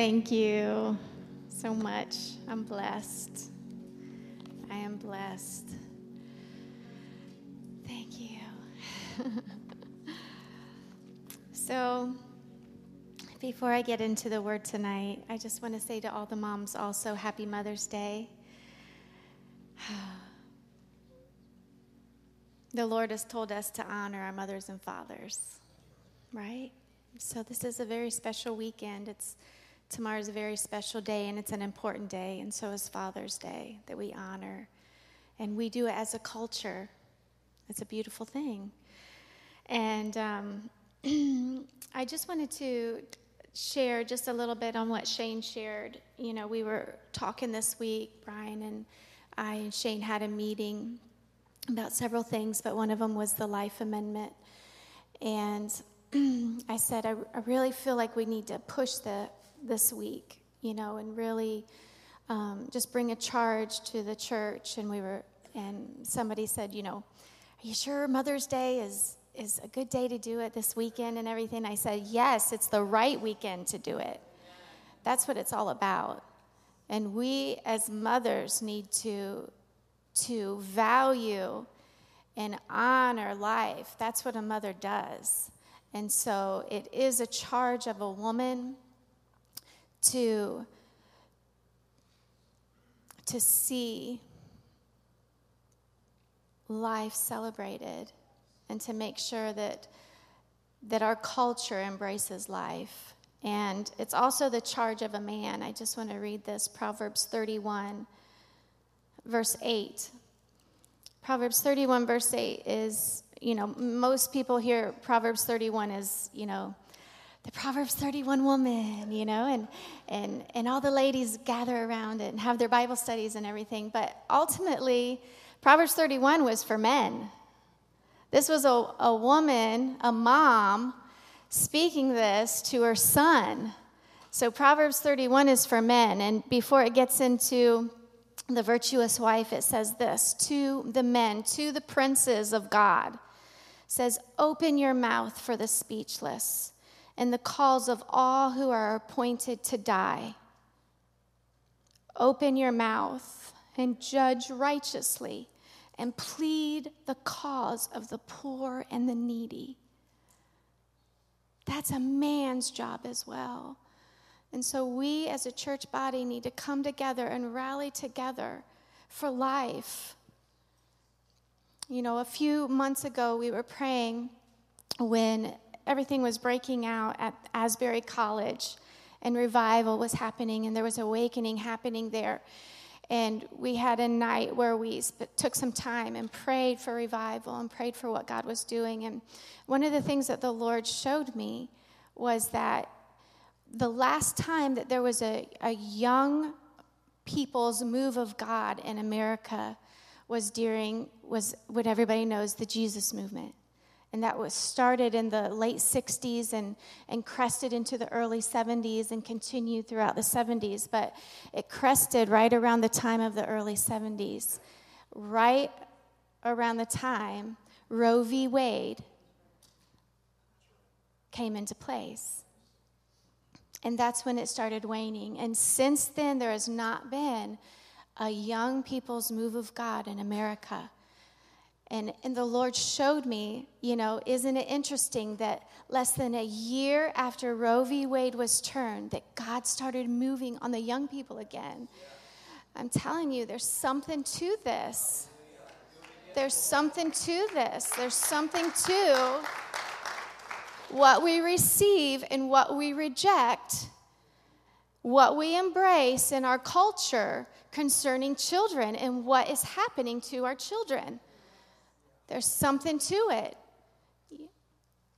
Thank you so much. I'm blessed. I am blessed. Thank you. so, before I get into the word tonight, I just want to say to all the moms also happy Mother's Day. the Lord has told us to honor our mothers and fathers, right? So, this is a very special weekend. It's tomorrow's a very special day and it's an important day, and so is Father's Day that we honor. And we do it as a culture. It's a beautiful thing. And um, I just wanted to share just a little bit on what Shane shared. You know, we were talking this week, Brian and I and Shane had a meeting about several things, but one of them was the Life Amendment. And I said, I, I, really feel like we need to push the this week, you know, and really um, just bring a charge to the church. And we were, and somebody said, you know, are you sure Mother's Day is is a good day to do it this weekend and everything? I said, yes, it's the right weekend to do it. That's what it's all about. And we as mothers need to to value and honor life. That's what a mother does. And so it is a charge of a woman to, to see life celebrated and to make sure that, that our culture embraces life. And it's also the charge of a man. I just want to read this Proverbs 31, verse 8. Proverbs 31, verse 8 is, you know, most people hear Proverbs 31 is, you know, the Proverbs 31 woman, you know, and, and, and all the ladies gather around it and have their Bible studies and everything. But ultimately, Proverbs 31 was for men. This was a, a woman, a mom, speaking this to her son. So Proverbs 31 is for men. And before it gets into the virtuous wife, it says this to the men, to the princes of God, says, Open your mouth for the speechless and the calls of all who are appointed to die. Open your mouth and judge righteously and plead the cause of the poor and the needy. That's a man's job as well. And so we as a church body need to come together and rally together for life. You know, a few months ago, we were praying when everything was breaking out at Asbury College and revival was happening and there was awakening happening there. And we had a night where we took some time and prayed for revival and prayed for what God was doing. And one of the things that the Lord showed me was that the last time that there was a, a young people's move of God in America was during was what everybody knows the Jesus movement and that was started in the late 60s and, and crested into the early 70s and continued throughout the 70s but it crested right around the time of the early 70s right around the time roe v wade came into place and that's when it started waning. And since then, there has not been a young people's move of God in America. And, and the Lord showed me, you know, isn't it interesting that less than a year after Roe v. Wade was turned, that God started moving on the young people again? I'm telling you, there's something to this. There's something to this. There's something to what we receive and what we reject, what we embrace in our culture concerning children and what is happening to our children. There's something to it.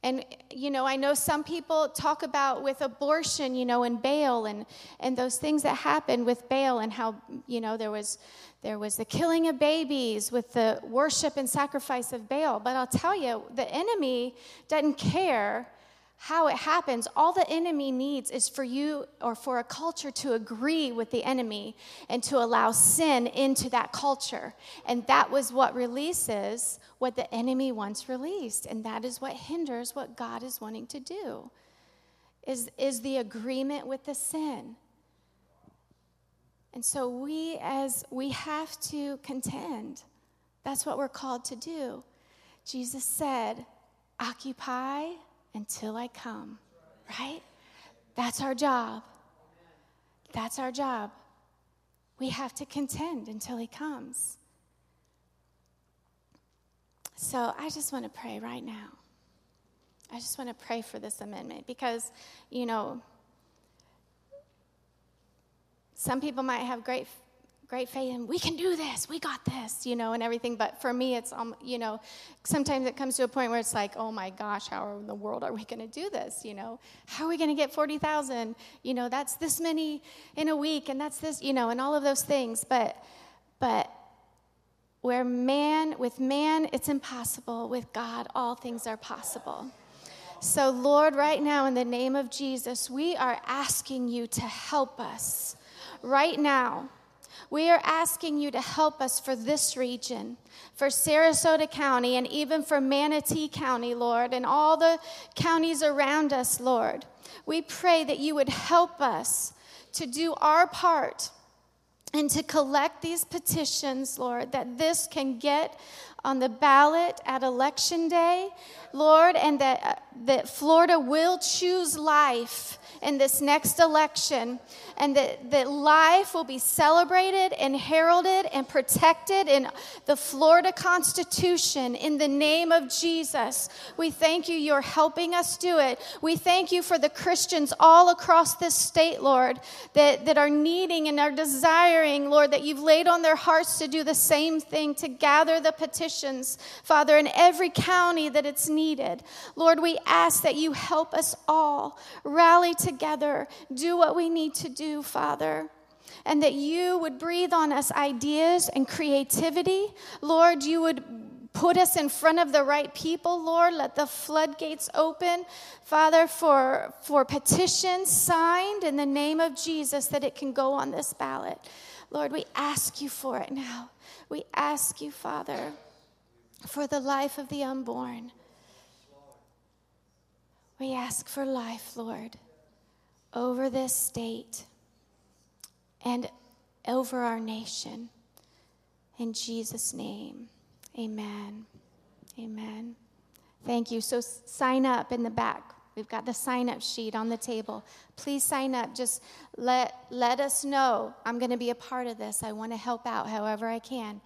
And, you know, I know some people talk about with abortion, you know, and Baal and, and those things that happened with Baal and how, you know, there was, there was the killing of babies with the worship and sacrifice of Baal. But I'll tell you, the enemy doesn't care how it happens, all the enemy needs is for you or for a culture to agree with the enemy and to allow sin into that culture. And that was what releases what the enemy once released. And that is what hinders what God is wanting to do. is, is the agreement with the sin. And so we as we have to contend. That's what we're called to do. Jesus said, "Occupy until I come." Right? That's our job. That's our job. We have to contend until he comes. So I just want to pray right now. I just want to pray for this amendment because, you know, some people might have great great faith and we can do this we got this you know and everything. But for me it's um, you know sometimes it comes to a point where it's like oh my gosh how in the world are we going to do this you know? How are we going to get 40,000 you know that's this many in a week and that's this you know and all of those things. But but where man with man it's impossible. With God all things are possible. So lord right now in the name of Jesus we are asking you to help us. Right now we are asking you to help us for this region, for Sarasota County, and even for Manatee County, Lord, and all the counties around us, Lord. We pray that you would help us to do our part and to collect these petitions, Lord, that this can get on the ballot at election day, Lord, and that, uh, that Florida will choose life in this next election, and that, that life will be celebrated and heralded and protected in the Florida Constitution in the name of Jesus. We thank you, you're helping us do it. We thank you for the Christians all across this state, Lord, that, that are needing and are desiring, Lord, that you've laid on their hearts to do the same thing, to gather the petitions, Father, in every county that it's needed. Lord, we ask that you help us all rally together together, do what we need to do, Father and that you would breathe on us ideas and creativity. Lord, you would put us in front of the right people, Lord. Let the floodgates open, Father, for, for petitions signed in the name of Jesus that it can go on this ballot. Lord, we ask you for it now. We ask you, Father, for the life of the unborn. We ask for life, Lord over this state and over our nation. In Jesus' name, amen. Amen. Thank you. So sign up in the back. We've got the sign up sheet on the table. Please sign up. Just let, let us know I'm going to be a part of this. I want to help out however I can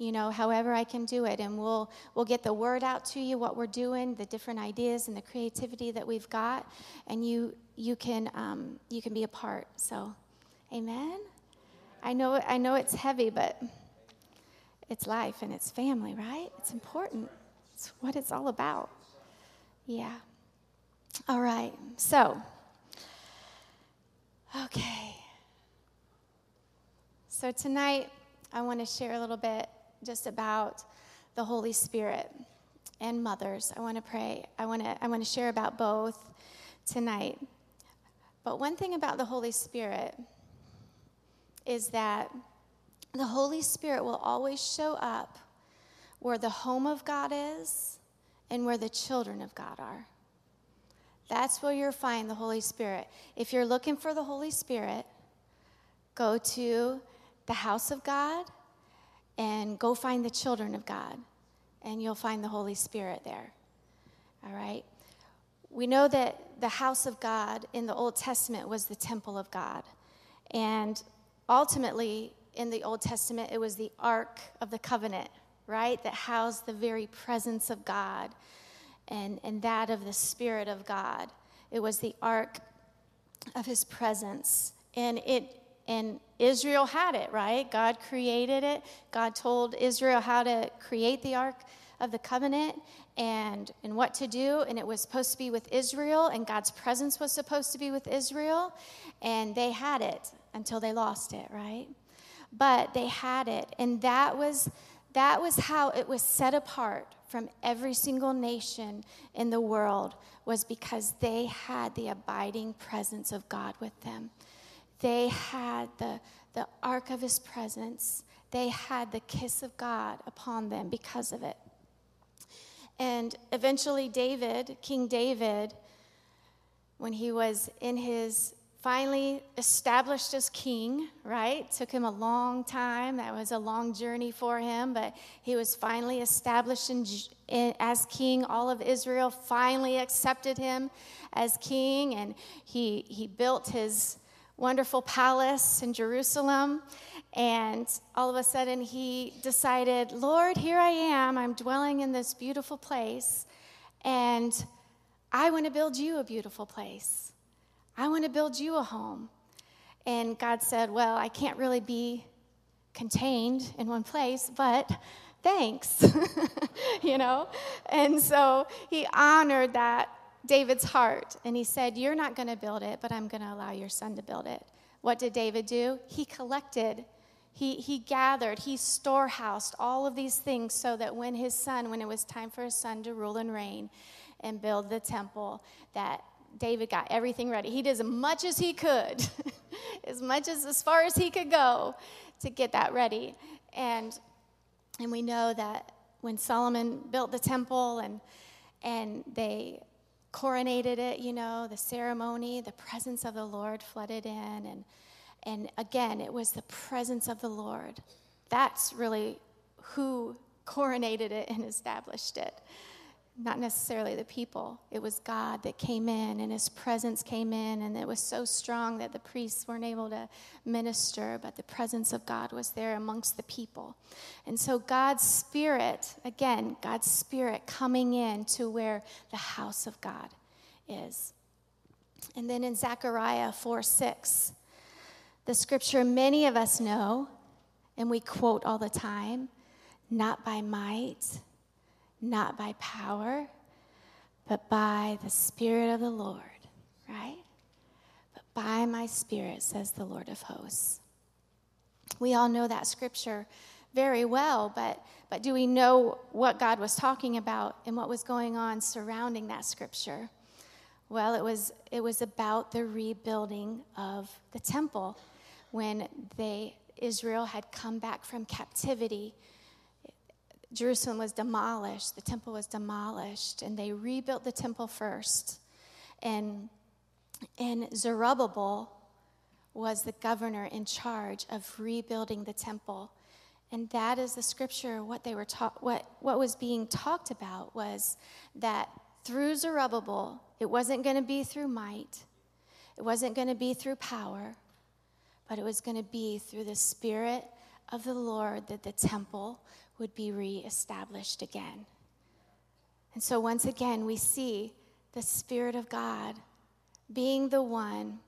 you know, however I can do it. And we'll, we'll get the word out to you, what we're doing, the different ideas and the creativity that we've got. And you, you, can, um, you can be a part. So, amen. I know, I know it's heavy, but it's life and it's family, right? It's important. It's what it's all about. Yeah. All right. So, okay. So tonight, I want to share a little bit just about the Holy Spirit and mothers. I want to pray. I want to I want to share about both tonight. But one thing about the Holy Spirit is that the Holy Spirit will always show up where the home of God is and where the children of God are. That's where you'll find the Holy Spirit. If you're looking for the Holy Spirit, go to the house of God and go find the children of God, and you'll find the Holy Spirit there. All right? We know that the house of God in the Old Testament was the temple of God. And ultimately, in the Old Testament, it was the Ark of the Covenant, right? That housed the very presence of God and, and that of the Spirit of God. It was the Ark of His presence. And it and Israel had it, right? God created it. God told Israel how to create the Ark of the Covenant and, and what to do. And it was supposed to be with Israel, and God's presence was supposed to be with Israel. And they had it until they lost it, right? But they had it. And that was, that was how it was set apart from every single nation in the world was because they had the abiding presence of God with them. They had the, the ark of his presence, they had the kiss of God upon them because of it. And eventually, David, King David, when he was in his finally established as king, right? Took him a long time. That was a long journey for him, but he was finally established in, in, as king. All of Israel finally accepted him as king, and he, he built his wonderful palace in Jerusalem. And all of a sudden, he decided, Lord, here I am. I'm dwelling in this beautiful place, and I want to build you a beautiful place. I want to build you a home. And God said, Well, I can't really be contained in one place, but thanks, you know? And so he honored that David's heart and he said, You're not going to build it, but I'm going to allow your son to build it. What did David do? He collected, he, he gathered, he storehoused all of these things so that when his son, when it was time for his son to rule and reign and build the temple, that David got everything ready. He did as much as he could, as much as as far as he could go to get that ready. And and we know that when Solomon built the temple and and they coronated it, you know, the ceremony, the presence of the Lord flooded in and and again, it was the presence of the Lord. That's really who coronated it and established it not necessarily the people. It was God that came in and his presence came in, and it was so strong that the priests weren't able to minister, but the presence of God was there amongst the people. And so God's Spirit, again, God's Spirit coming in to where the house of God is. And then in Zechariah 4 6, the scripture many of us know and we quote all the time not by might not by power, but by the Spirit of the Lord, right? But by my Spirit, says the Lord of hosts. We all know that scripture very well, but, but do we know what God was talking about and what was going on surrounding that scripture? Well, it was, it was about the rebuilding of the temple when they, Israel had come back from captivity Jerusalem was demolished, the temple was demolished, and they rebuilt the temple first. And, and Zerubbabel was the governor in charge of rebuilding the temple. And that is the scripture, what they were taught, what, what was being talked about was that through Zerubbabel, it wasn't going to be through might, it wasn't going to be through power, but it was going to be through the Spirit of the Lord that the temple would be reestablished again. And so, once again, we see the Spirit of God being the one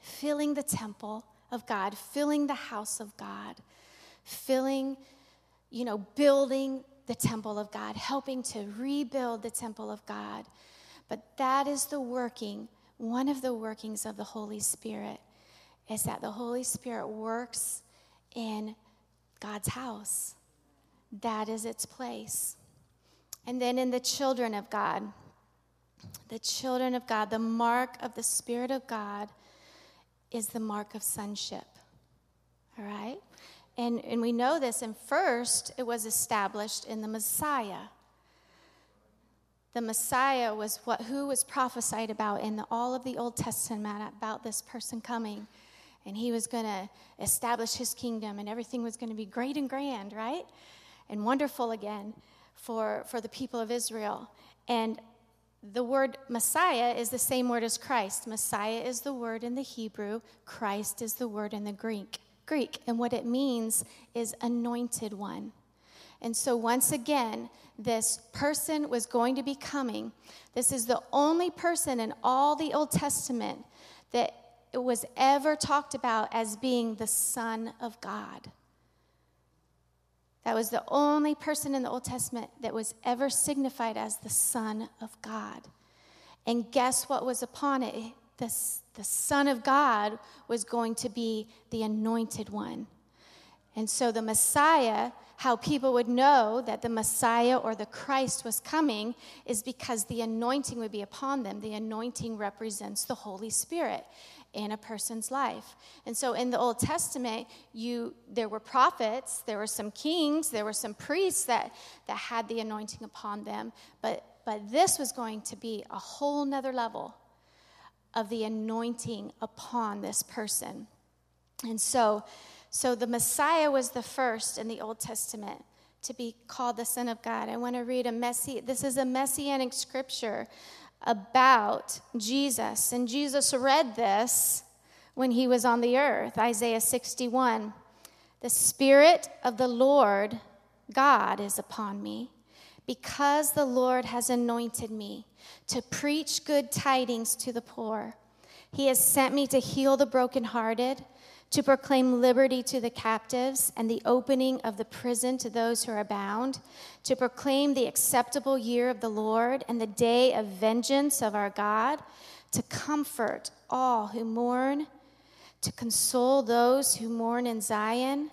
filling the temple of God, filling the house of God, filling, you know, building the temple of God, helping to rebuild the temple of God. But that is the working, one of the workings of the Holy Spirit is that the Holy Spirit works in God's house that is its place. And then in the children of God, the children of God, the mark of the Spirit of God is the mark of sonship. All right? And, and we know this, and first it was established in the Messiah. The Messiah was what who was prophesied about in the, all of the Old Testament about this person coming. And he was going to establish his kingdom, and everything was going to be great and grand, right? And wonderful again for, for the people of Israel. And the word Messiah is the same word as Christ. Messiah is the word in the Hebrew, Christ is the word in the Greek. Greek, and what it means is anointed one. And so, once again, this person was going to be coming. This is the only person in all the Old Testament that was ever talked about as being the Son of God. That was the only person in the Old Testament that was ever signified as the Son of God. And guess what was upon it? The, the Son of God was going to be the anointed one. And so the Messiah, how people would know that the Messiah or the Christ was coming is because the anointing would be upon them. The anointing represents the Holy Spirit in a person's life. And so in the Old Testament, you there were prophets, there were some kings, there were some priests that, that had the anointing upon them, but but this was going to be a whole nother level. of the anointing upon this person. And so, so the Messiah was the first in the Old Testament to be called the Son of God. I want to read a messy, this is a messianic scripture about Jesus. And Jesus read this when he was on the earth Isaiah 61. The Spirit of the Lord God is upon me because the Lord has anointed me to preach good tidings to the poor. He has sent me to heal the brokenhearted to proclaim liberty to the captives and the opening of the prison to those who are bound, to proclaim the acceptable year of the Lord and the day of vengeance of our God, to comfort all who mourn, to console those who mourn in Zion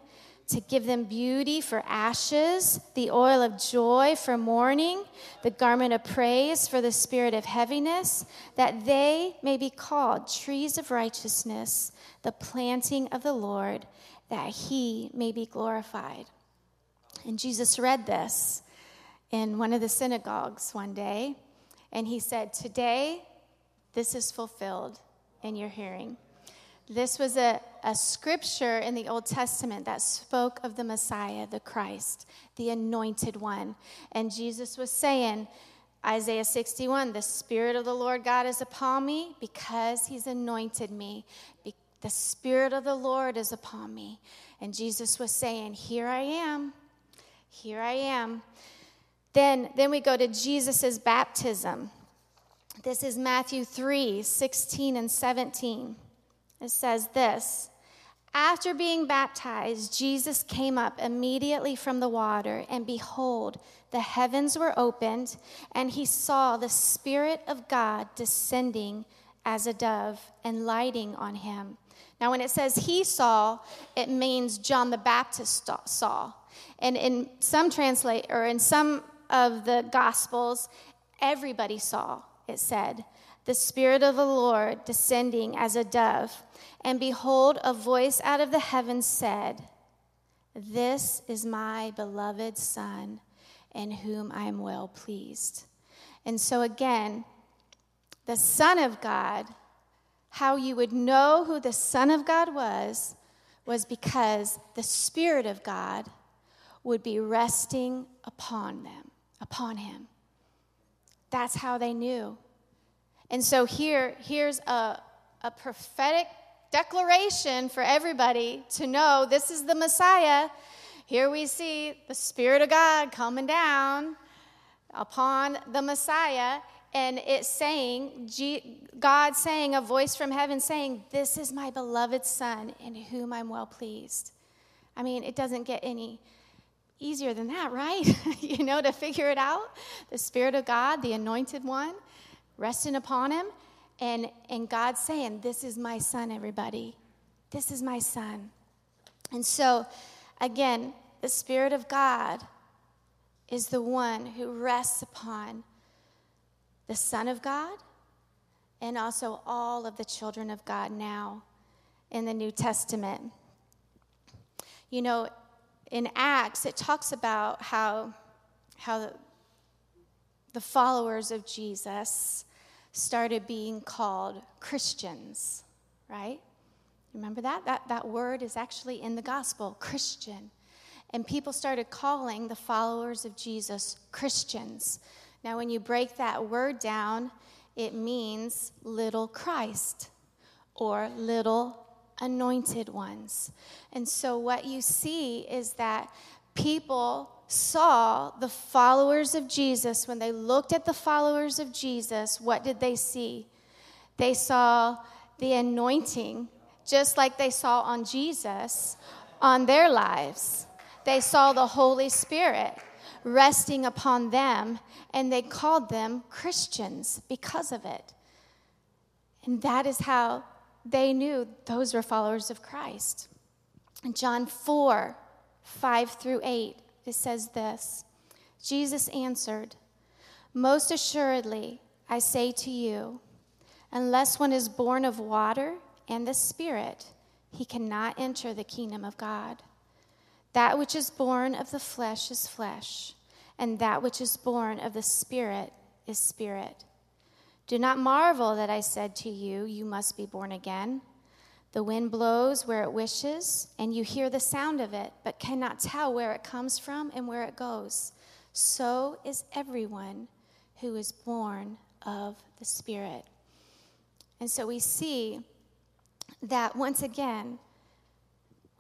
to give them beauty for ashes, the oil of joy for mourning, the garment of praise for the spirit of heaviness, that they may be called trees of righteousness, the planting of the Lord, that he may be glorified. And Jesus read this in one of the synagogues one day, and he said, Today, this is fulfilled in your hearing. This was a, a scripture in the Old Testament that spoke of the Messiah, the Christ, the anointed one. And Jesus was saying, Isaiah 61, the Spirit of the Lord God is upon me because he's anointed me. The Spirit of the Lord is upon me. And Jesus was saying, Here I am. Here I am. Then, then we go to Jesus' baptism. This is Matthew 3 16 and 17. It says this After being baptized, Jesus came up immediately from the water, and behold, the heavens were opened, and he saw the Spirit of God descending as a dove and lighting on him. Now, when it says he saw, it means John the Baptist saw. And in some translate or in some of the gospels, everybody saw, it said, the Spirit of the Lord descending as a dove. And behold, a voice out of the heavens said, This is my beloved Son, in whom I am well pleased. And so, again, the Son of God, how you would know who the Son of God was, was because the Spirit of God would be resting upon them, upon him. That's how they knew. And so here, here's a, a prophetic declaration for everybody to know this is the Messiah. Here we see the Spirit of God coming down upon the Messiah, and it's saying, God saying, a voice from heaven saying, This is my beloved Son in whom I'm well pleased. I mean, it doesn't get any easier than that, right? you know, to figure it out. The Spirit of God, the anointed one, resting upon him and, and God saying, This is my son, everybody. This is my son. And so, again, the Spirit of God is the one who rests upon the Son of God and also all of the children of God now in the New Testament. You know, in Acts, it talks about how, how the followers of Jesus started being called Christians, right? Remember that? That, that word is actually in the gospel, Christian. And people started calling the followers of Jesus Christians. Now, when you break that word down, it means little Christ or little anointed ones. And so, what you see is that people saw the followers of Jesus, when they looked at the followers of Jesus, what did they see? They saw the anointing, just like they saw on Jesus, on their lives. They saw the Holy Spirit resting upon them, and they called them Christians because of it. And that is how they knew those were followers of Christ. In John 4 5 through 8, it says this Jesus answered, Most assuredly, I say to you, unless one is born of water and the Spirit, he cannot enter the kingdom of God. That which is born of the flesh is flesh, and that which is born of the Spirit is spirit. Do not marvel that I said to you, You must be born again. The wind blows where it wishes, and you hear the sound of it, but cannot tell where it comes from and where it goes. So is everyone who is born of the Spirit. And so we see that once again,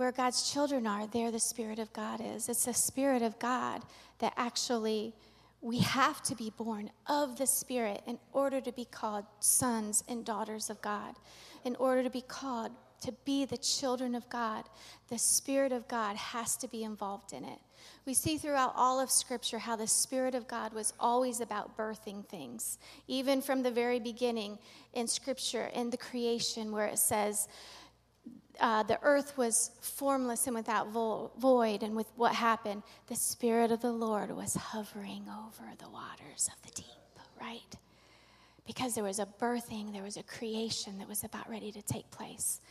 where God's children are, there the Spirit of God is. It's the Spirit of God that actually we have to be born of the Spirit in order to be called sons and daughters of God, in order to be called to be the children of God. The Spirit of God has to be involved in it. We see throughout all of Scripture how the Spirit of God was always about birthing things, even from the very beginning in Scripture, in the creation, where it says, uh, the earth was formless and without vo- void, and with what happened, the Spirit of the Lord was hovering over the waters of the deep, right? Because there was a birthing, there was a creation that was about ready to take place.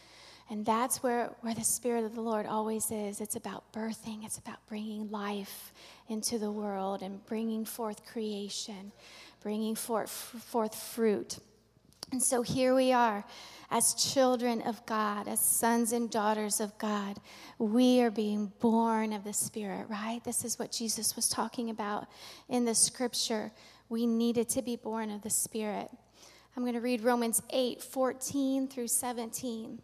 And that's where, where the Spirit of the Lord always is. It's about birthing, it's about bringing life into the world and bringing forth creation, bringing forth, forth fruit. And so here we are as children of God, as sons and daughters of God. We are being born of the Spirit, right? This is what Jesus was talking about in the scripture. We needed to be born of the Spirit. I'm going to read Romans 8 14 through 17. It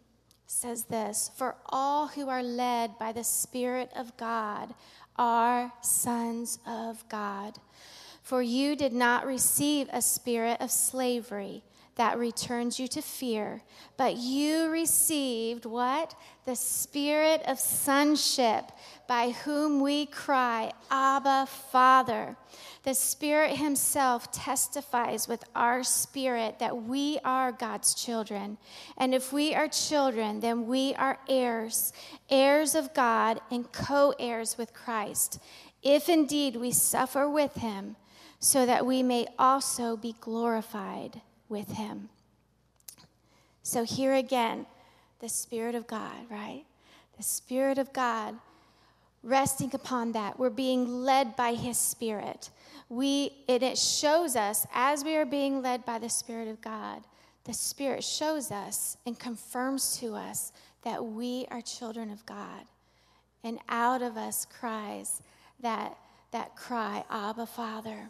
says this For all who are led by the Spirit of God are sons of God. For you did not receive a spirit of slavery that returns you to fear. But you received what? The spirit of sonship, by whom we cry, Abba, Father. The Spirit Himself testifies with our spirit that we are God's children. And if we are children, then we are heirs, heirs of God, and co heirs with Christ, if indeed we suffer with Him, so that we may also be glorified with him. So here again, the Spirit of God, right? The Spirit of God resting upon that. We're being led by His Spirit. We, and it shows us as we are being led by the Spirit of God, the Spirit shows us and confirms to us that we are children of God. And out of us cries that, that cry, Abba, Father,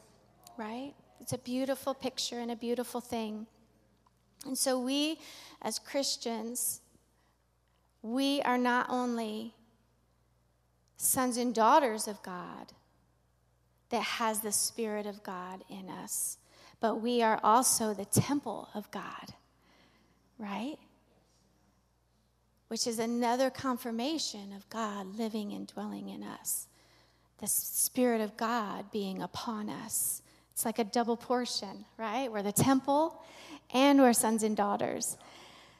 right? It's a beautiful picture and a beautiful thing. And so, we as Christians, we are not only sons and daughters of God that has the Spirit of God in us, but we are also the temple of God, right? Which is another confirmation of God living and dwelling in us, the Spirit of God being upon us it's like a double portion, right? We're the temple and we're sons and daughters.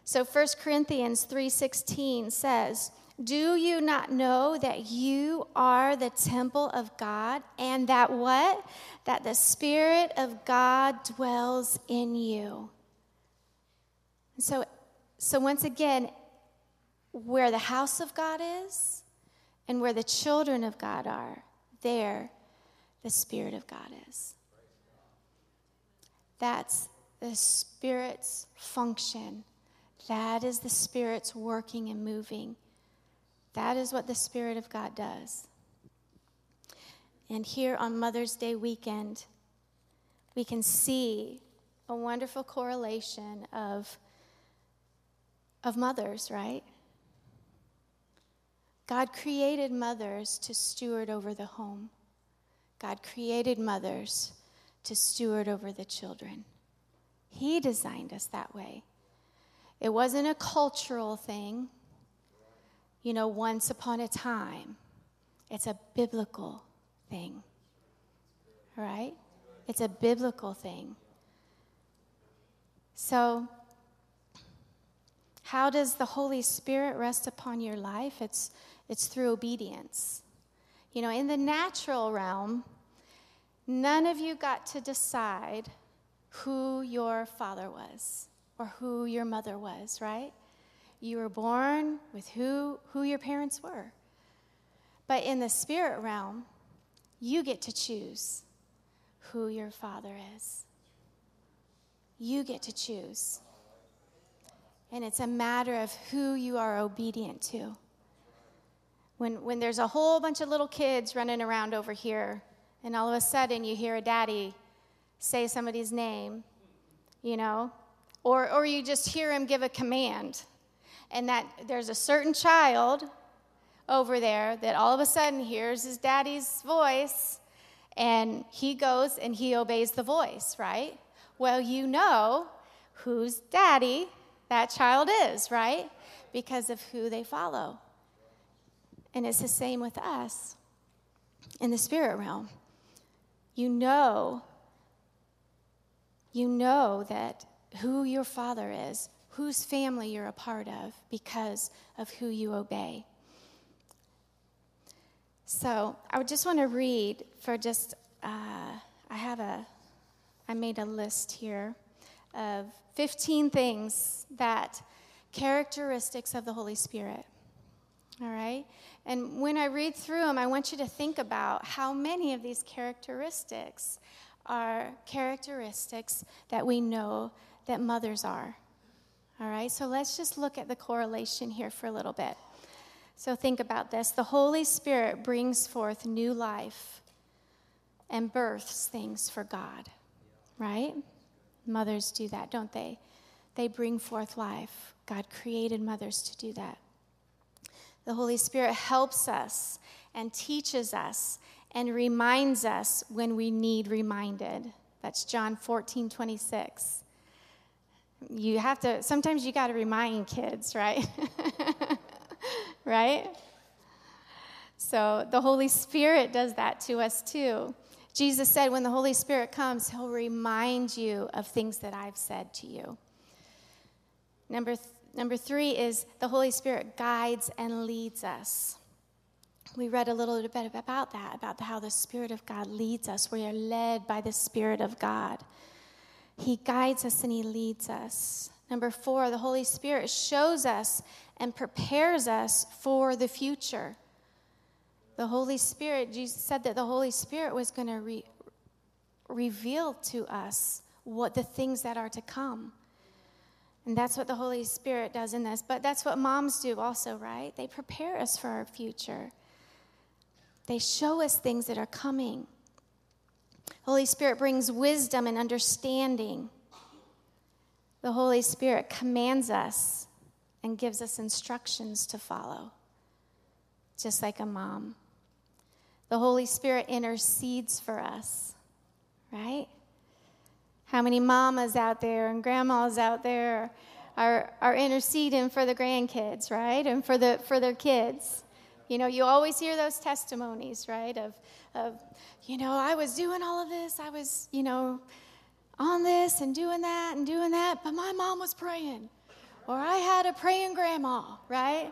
So 1 Corinthians 3:16 says, "Do you not know that you are the temple of God and that what? That the spirit of God dwells in you." So so once again, where the house of God is and where the children of God are, there the spirit of God is. That's the Spirit's function. That is the Spirit's working and moving. That is what the Spirit of God does. And here on Mother's Day weekend, we can see a wonderful correlation of, of mothers, right? God created mothers to steward over the home. God created mothers to steward over the children. He designed us that way. It wasn't a cultural thing, you know, once upon a time. It's a biblical thing, right? It's a biblical thing. So, how does the Holy Spirit rest upon your life? It's, it's through obedience. You know, in the natural realm, None of you got to decide who your father was or who your mother was, right? You were born with who, who your parents were. But in the spirit realm, you get to choose who your father is. You get to choose. And it's a matter of who you are obedient to. When, when there's a whole bunch of little kids running around over here, and all of a sudden you hear a daddy say somebody's name, you know, or, or you just hear him give a command, and that there's a certain child over there that all of a sudden hears his daddy's voice, and he goes and he obeys the voice, right? Well, you know whose daddy that child is, right? Because of who they follow. And it's the same with us in the spirit realm. You know, you know that who your father is, whose family you're a part of, because of who you obey. So I would just want to read for just, uh, I have a, I made a list here of 15 things that characteristics of the Holy Spirit. All right? And when I read through them, I want you to think about how many of these characteristics are characteristics that we know that mothers are. All right? So let's just look at the correlation here for a little bit. So think about this. The Holy Spirit brings forth new life and births things for God, right? Mothers do that, don't they? They bring forth life. God created mothers to do that. The Holy Spirit helps us and teaches us and reminds us when we need reminded. That's John 14, 26. You have to, sometimes you got to remind kids, right? right? So the Holy Spirit does that to us too. Jesus said, when the Holy Spirit comes, he'll remind you of things that I've said to you. Number, number three is the Holy Spirit guides and leads us. We read a little bit about that, about how the Spirit of God leads us. We are led by the Spirit of God. He guides us and He leads us. Number four, the Holy Spirit shows us and prepares us for the future. The Holy Spirit, Jesus said that the Holy Spirit was going to re- reveal to us what the things that are to come. And that's what the Holy Spirit does in this. But that's what moms do also, right? They prepare us for our future. They show us things that are coming. Holy Spirit brings wisdom and understanding. The Holy Spirit commands us and gives us instructions to follow, just like a mom. The Holy Spirit intercedes for us, right? How many mamas out there and grandmas out there are, are interceding for the grandkids, right? And for, the, for their kids. You know, you always hear those testimonies, right? Of, of, you know, I was doing all of this. I was, you know, on this and doing that and doing that, but my mom was praying. Or I had a praying grandma, right?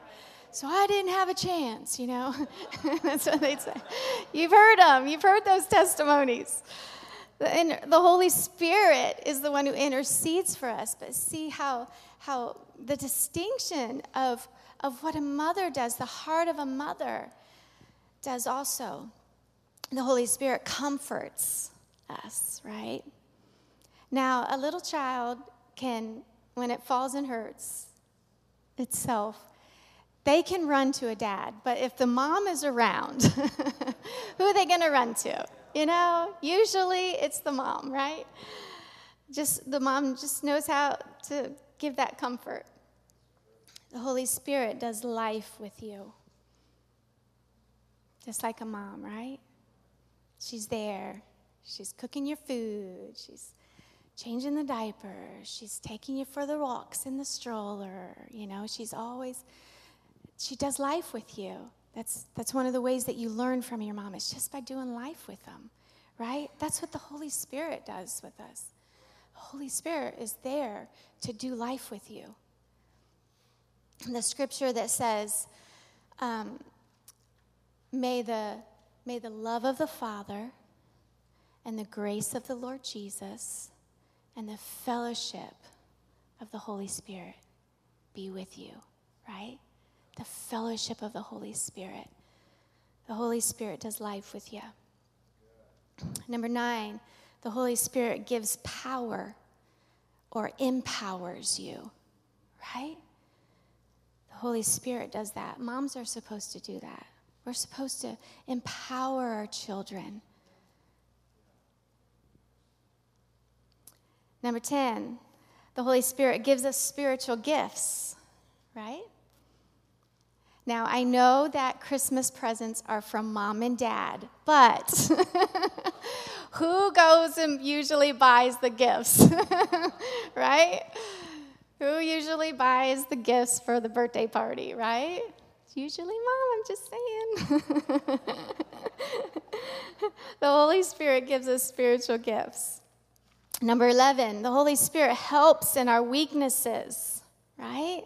So I didn't have a chance, you know. That's what they'd say. You've heard them, you've heard those testimonies. The, Holy Spirit is the one who intercedes for us, but see how, how the distinction of, of what a mother does, the heart of a mother does also. The Holy Spirit comforts us, right? Now, a little child can, when it falls and hurts itself, they can run to a dad, but if the mom is around, who are they going to run to? You know, usually it's the mom, right? Just the mom just knows how to give that comfort. The Holy Spirit does life with you. Just like a mom, right? She's there. She's cooking your food. She's changing the diaper. She's taking you for the walks in the stroller. You know, she's always she does life with you. That's, that's one of the ways that you learn from your mom. It's just by doing life with them, right? That's what the Holy Spirit does with us. The Holy Spirit is there to do life with you. The scripture that says, um, may, the, may the love of the Father and the grace of the Lord Jesus and the fellowship of the Holy Spirit be with you, right? The fellowship of the Holy Spirit. The Holy Spirit does life with you. Number nine, the Holy Spirit gives power or empowers you, right? The Holy Spirit does that. Moms are supposed to do that. We're supposed to empower our children. Number 10, the Holy Spirit gives us spiritual gifts, right? Now, I know that Christmas presents are from mom and dad, but who goes and usually buys the gifts? right? Who usually buys the gifts for the birthday party, right? It's usually mom, I'm just saying. the Holy Spirit gives us spiritual gifts. Number 11, the Holy Spirit helps in our weaknesses, right?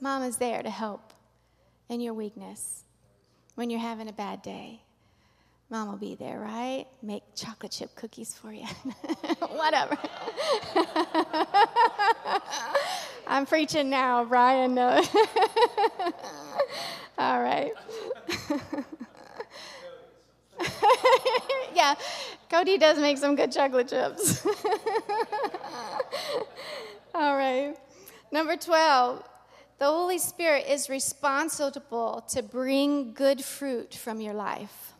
Mom is there to help in your weakness when you're having a bad day. Mom will be there, right? Make chocolate chip cookies for you. Whatever. I'm preaching now, Brian. No. All right. yeah, Cody does make some good chocolate chips. All right. Number 12, the Holy Spirit is responsible to bring good fruit from your life.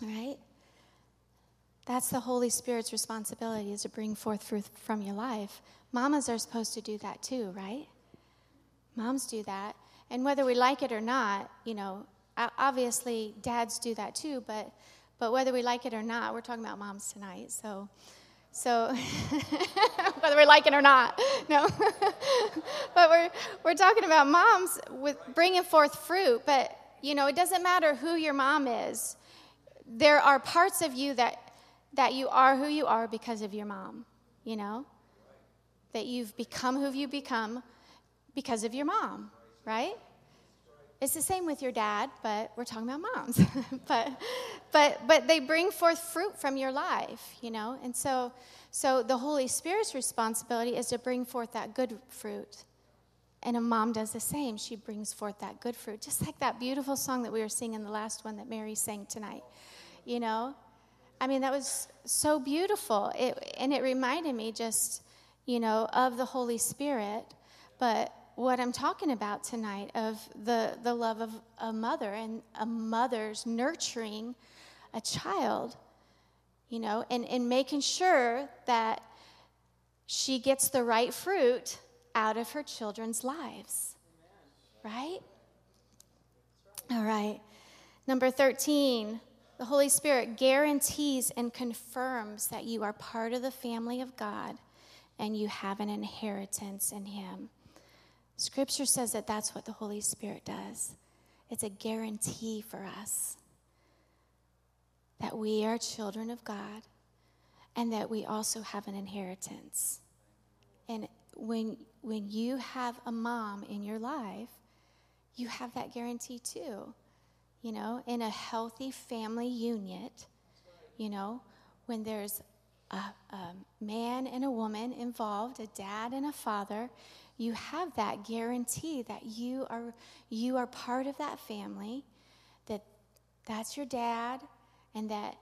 Right? That's the Holy Spirit's responsibility is to bring forth fruit from your life. Mamas are supposed to do that too, right? Moms do that. And whether we like it or not, you know, obviously dads do that too, but but whether we like it or not, we're talking about moms tonight. So so whether we like it or not, no. but we're we're talking about moms with bringing forth fruit, but you know, it doesn't matter who your mom is. There are parts of you that that you are who you are because of your mom, you know? That you've become who you become because of your mom, right? It's the same with your dad, but we're talking about moms. but, but, but they bring forth fruit from your life, you know? And so, so the Holy Spirit's responsibility is to bring forth that good fruit. And a mom does the same. She brings forth that good fruit, just like that beautiful song that we were singing, the last one that Mary sang tonight. You know? I mean, that was so beautiful. It, and it reminded me just, you know, of the Holy Spirit. But what I'm talking about tonight of the, the love of a mother and a mother's nurturing a child, you know, and, and making sure that she gets the right fruit out of her children's lives. Right? All right. Number 13, the Holy Spirit guarantees and confirms that you are part of the family of God and you have an inheritance in Him. Scripture says that that's what the Holy Spirit does. It's a guarantee for us that we are children of God and that we also have an inheritance. And when, when you have a mom in your life, you have that guarantee too. You know, in a healthy family unit, you know, when there's a, a man and a woman involved, a dad and a father, you have that guarantee that you are you are part of that family that that's your dad and that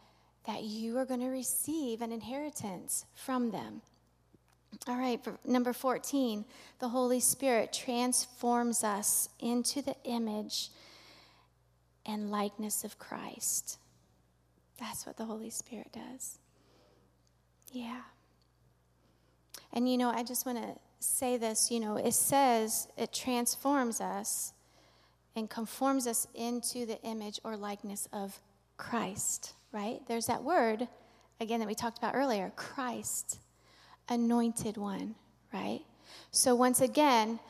that you are going to receive an inheritance from them. All right number 14 the holy spirit transforms us into the image and likeness of christ. That's what the holy spirit does. Yeah. And you know i just want to say this, you know, it says it transforms us and conforms us into the image or likeness of Christ, right? There's that word, again, that we talked about earlier Christ, anointed one, right? So once again,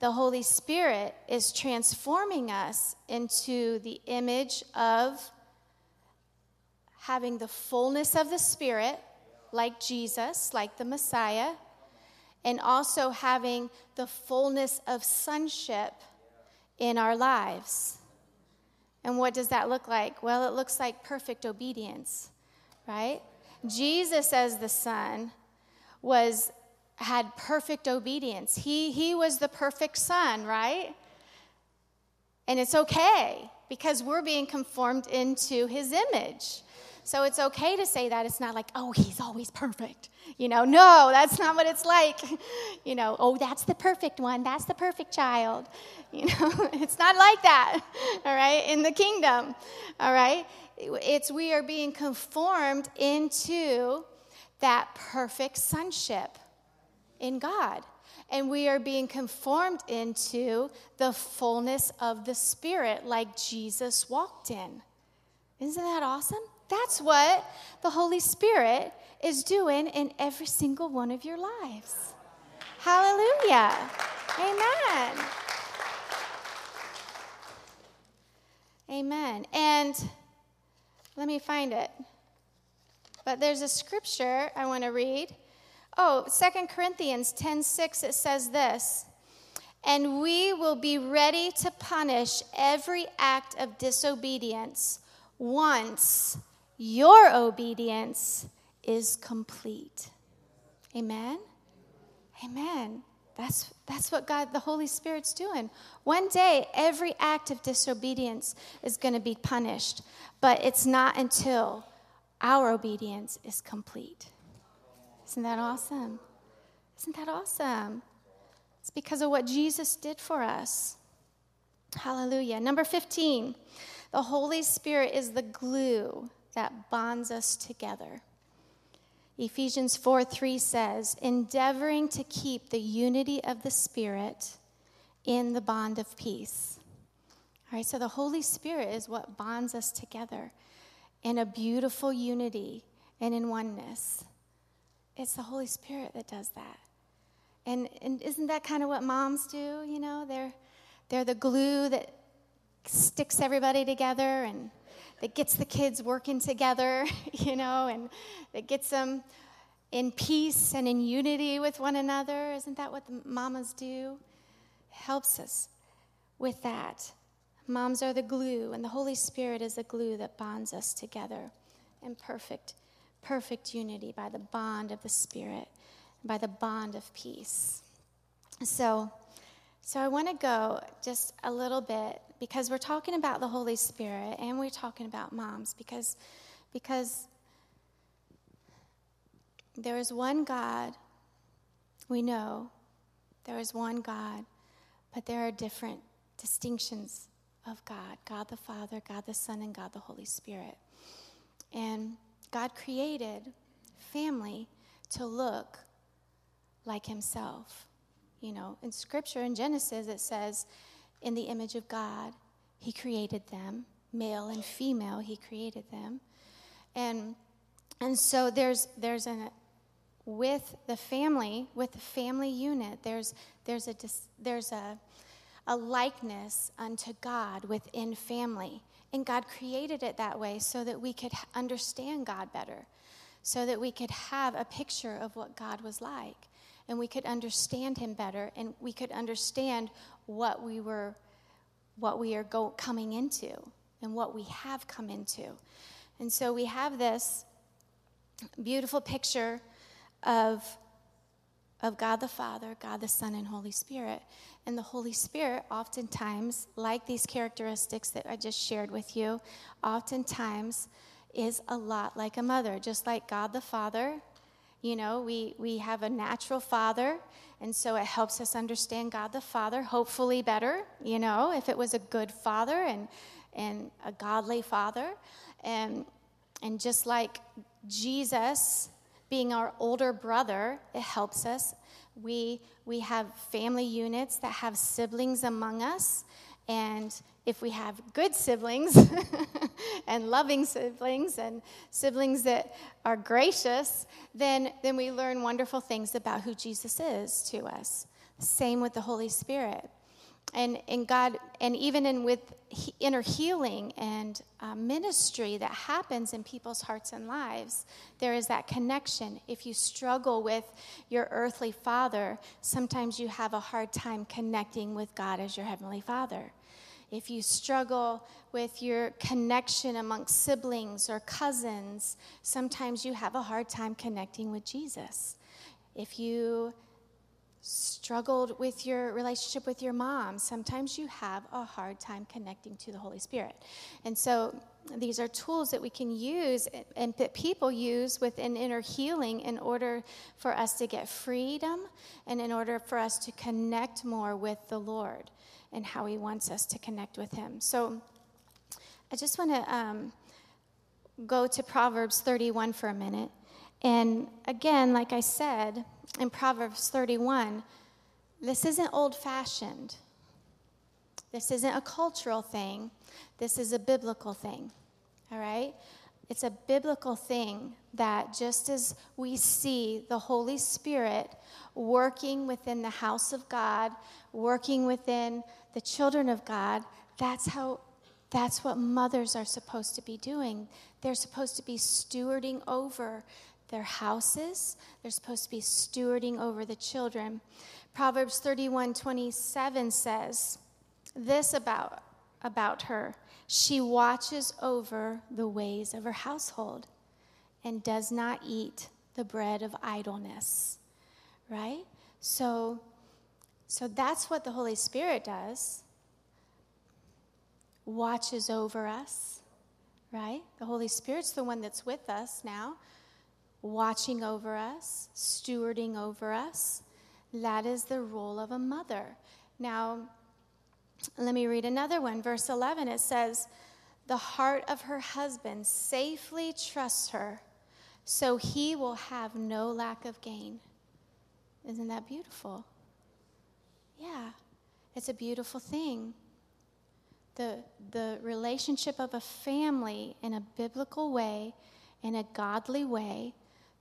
the Holy Spirit is transforming us into the image of having the fullness of the Spirit, like Jesus, like the Messiah, and also having the fullness of sonship in our lives. And what does that look like? Well, it looks like perfect obedience, right? Jesus as the son was had perfect obedience. He he was the perfect son, right? And it's okay because we're being conformed into his image. So it's okay to say that. It's not like, oh, he's always perfect. You know, no, that's not what it's like. You know, oh, that's the perfect one. That's the perfect child. You know, it's not like that, all right, in the kingdom, all right? It's we are being conformed into that perfect sonship in God. And we are being conformed into the fullness of the Spirit like Jesus walked in. Isn't that awesome? That's what the Holy Spirit is doing in every single one of your lives. Hallelujah. Amen. Amen. And let me find it. But there's a scripture I want to read. Oh, Second Corinthians 10 6, it says this. And we will be ready to punish every act of disobedience once your obedience is complete. Amen? Amen. That's, that's what God, the Holy Spirit's doing. One day, every act of disobedience is going to be punished, but it's not until our obedience is complete. Isn't that awesome? Isn't that awesome? It's because of what Jesus did for us. Hallelujah. Number 15, the Holy Spirit is the glue that bonds us together. Ephesians 4 3 says, endeavoring to keep the unity of the Spirit in the bond of peace. All right, so the Holy Spirit is what bonds us together in a beautiful unity and in oneness. It's the Holy Spirit that does that. And, and isn't that kind of what moms do? You know, they're, they're the glue that sticks everybody together and that gets the kids working together, you know, and that gets them in peace and in unity with one another. Isn't that what the mamas do? Helps us with that. Moms are the glue, and the Holy Spirit is the glue that bonds us together in perfect, perfect unity by the bond of the Spirit, by the bond of peace. So, so I want to go just a little bit because we're talking about the Holy Spirit and we're talking about moms because, because there is one God, we know there is one God, but there are different distinctions of God God the Father, God the Son, and God the Holy Spirit. And God created family to look like Himself. You know, in scripture in Genesis, it says, in the image of God, He created them, male and female, He created them. And, and so there's, there's an, with the family, with the family unit, there's, there's, a, there's a, a likeness unto God within family. And God created it that way so that we could understand God better, so that we could have a picture of what God was like and we could understand him better and we could understand what we were what we are go, coming into and what we have come into and so we have this beautiful picture of of God the Father, God the Son, and Holy Spirit. And the Holy Spirit, oftentimes, like these characteristics that I just shared with you, oftentimes is a lot like a mother. Just like God the Father you know, we, we have a natural father, and so it helps us understand God the Father, hopefully better, you know, if it was a good father and, and a godly father. And, and just like Jesus being our older brother, it helps us. We, we have family units that have siblings among us, and if we have good siblings and loving siblings and siblings that are gracious, then, then we learn wonderful things about who Jesus is to us. Same with the Holy Spirit. And, and God, and even in with inner healing and uh, ministry that happens in people's hearts and lives, there is that connection. If you struggle with your earthly father, sometimes you have a hard time connecting with God as your heavenly father if you struggle with your connection amongst siblings or cousins, sometimes you have a hard time connecting with Jesus. If you struggled with your relationship with your mom. Sometimes you have a hard time connecting to the Holy Spirit. And so these are tools that we can use and that people use within inner healing in order for us to get freedom and in order for us to connect more with the Lord and how He wants us to connect with Him. So I just want to um, go to Proverbs 31 for a minute. And again, like I said in Proverbs 31, this isn't old fashioned. This isn't a cultural thing. This is a biblical thing. All right? It's a biblical thing that just as we see the Holy Spirit working within the house of God, working within the children of God, that's how that's what mothers are supposed to be doing. They're supposed to be stewarding over their houses. They're supposed to be stewarding over the children. Proverbs 31 27 says this about, about her She watches over the ways of her household and does not eat the bread of idleness. Right? So, so that's what the Holy Spirit does watches over us, right? The Holy Spirit's the one that's with us now watching over us, stewarding over us. That is the role of a mother. Now, let me read another one. Verse 11 it says, The heart of her husband safely trusts her, so he will have no lack of gain. Isn't that beautiful? Yeah, it's a beautiful thing. The, the relationship of a family in a biblical way, in a godly way,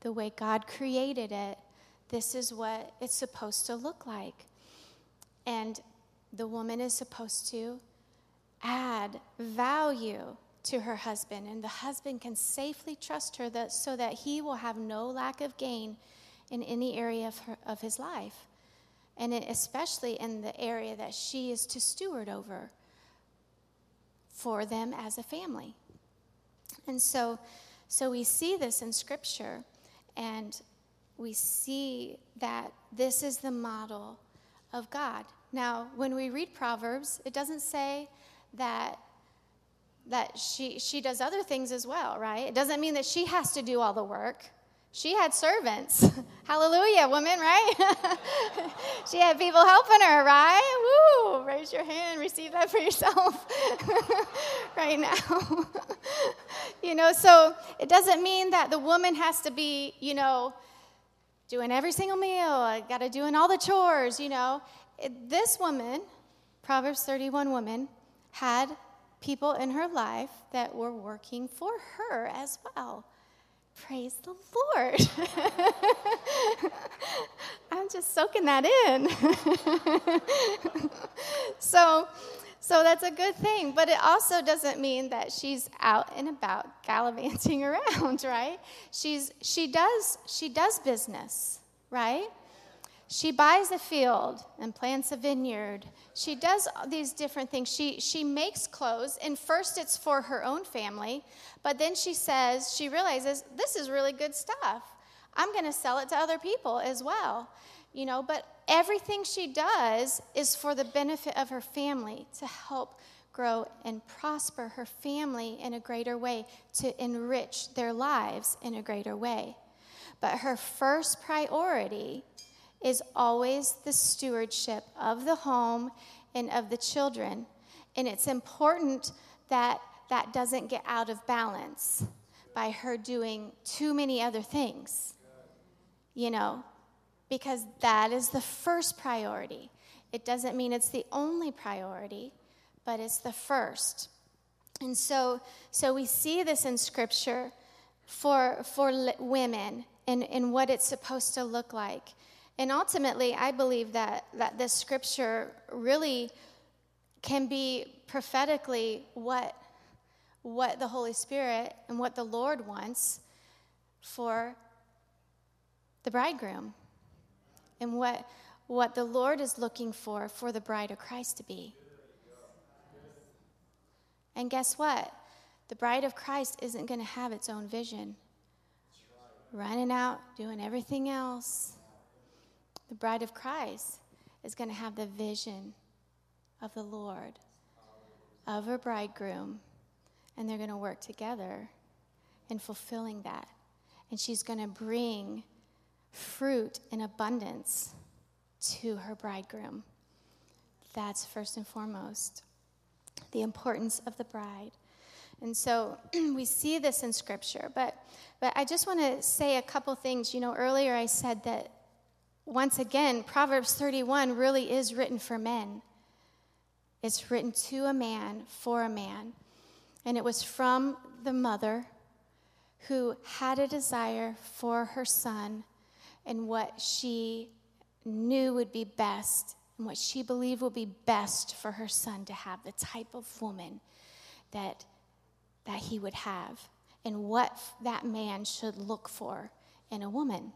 the way God created it, this is what it's supposed to look like. And the woman is supposed to add value to her husband, and the husband can safely trust her that, so that he will have no lack of gain in any area of, her, of his life, and especially in the area that she is to steward over for them as a family. And so, so we see this in Scripture. And we see that this is the model of God. Now, when we read Proverbs, it doesn't say that that she she does other things as well, right? It doesn't mean that she has to do all the work. She had servants. Hallelujah, woman, right? she had people helping her, right? Woo! Raise your hand, receive that for yourself right now. you know, so it doesn't mean that the woman has to be, you know, doing every single meal, got to doing all the chores, you know. It, this woman, Proverbs 31 woman, had people in her life that were working for her as well. Praise the Lord. I'm just soaking that in. so, so that's a good thing, but it also doesn't mean that she's out and about gallivanting around, right? She's she does she does business, right? She buys a field and plants a vineyard. She does these different things. She, she makes clothes, and first it's for her own family, but then she says, she realizes this is really good stuff. I'm going to sell it to other people as well. You know, but everything she does is for the benefit of her family to help grow and prosper her family in a greater way, to enrich their lives in a greater way. But her first priority is always the stewardship of the home and of the children. And it's important that that doesn't get out of balance by her doing too many other things, you know, because that is the first priority. It doesn't mean it's the only priority, but it's the first. And so, so we see this in Scripture for, for women and, and what it's supposed to look like. And ultimately, I believe that, that this scripture really can be prophetically what, what the Holy Spirit and what the Lord wants for the bridegroom and what, what the Lord is looking for for the bride of Christ to be. And guess what? The bride of Christ isn't going to have its own vision, running out, doing everything else The bride of Christ is going to have the vision of the Lord, of her bridegroom, and they're going to work together in fulfilling that. And she's going to bring fruit in abundance to her bridegroom. That's first and foremost the importance of the bride. And so we see this in scripture, but but I just want to say a couple things. You know, earlier I said that once again, Proverbs 31 really is written for men. It's written to a man, for a man. And it was from the mother who had a desire for her son and what she knew would be best and what she believed would be best for her son to have the type of woman that, that he would have and what that man should look for in a woman.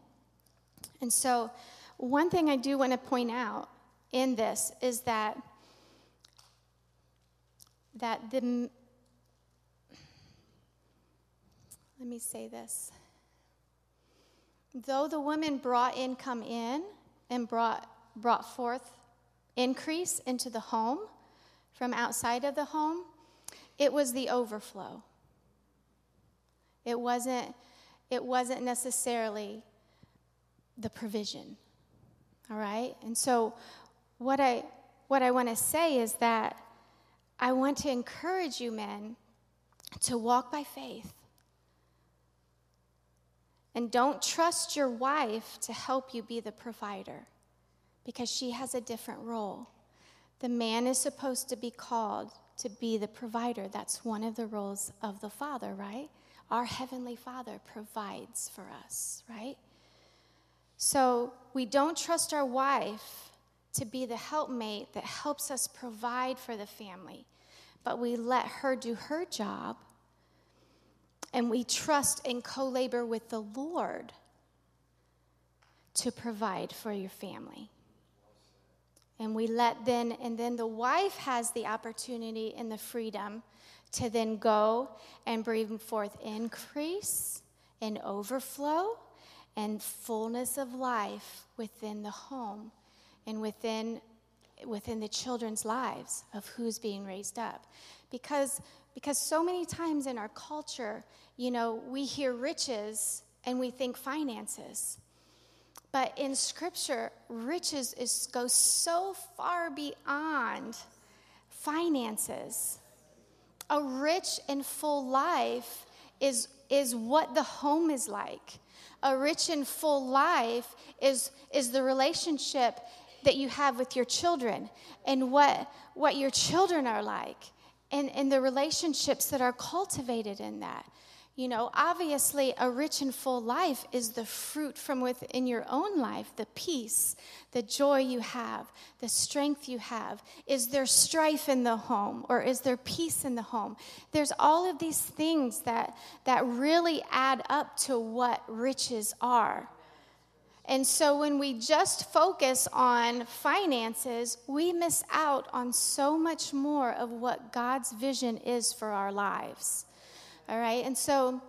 And so, one thing I do want to point out in this is that that the let me say this though the woman brought income in and brought brought forth increase into the home from outside of the home it was the overflow it wasn't, it wasn't necessarily the provision. All right? And so what I what I want to say is that I want to encourage you men to walk by faith. And don't trust your wife to help you be the provider because she has a different role. The man is supposed to be called to be the provider. That's one of the roles of the father, right? our Heavenly Father provides for us, right? So we don't trust our wife to be the helpmate that helps us provide for the family, but we let her do her job and we trust and co labor with the Lord to provide for your family. And we let then, and then the wife has the opportunity and the freedom to then go and bring forth increase and overflow and fullness of life within the home and within within the children's lives of who's being raised up. Because because so many times in our culture you know we hear riches and we think finances. But in scripture riches is goes so far beyond finances. A rich and full life is, is what the home is like. A rich and full life is, is the relationship that you have with your children and what, what your children are like and, and the relationships that are cultivated in that. You know, obviously, a rich and full life is the fruit from within your own life the peace, the joy you have, the strength you have. Is there strife in the home or is there peace in the home? There's all of these things that, that really add up to what riches are. And so when we just focus on finances, we miss out on so much more of what God's vision is for our lives. All right. And so,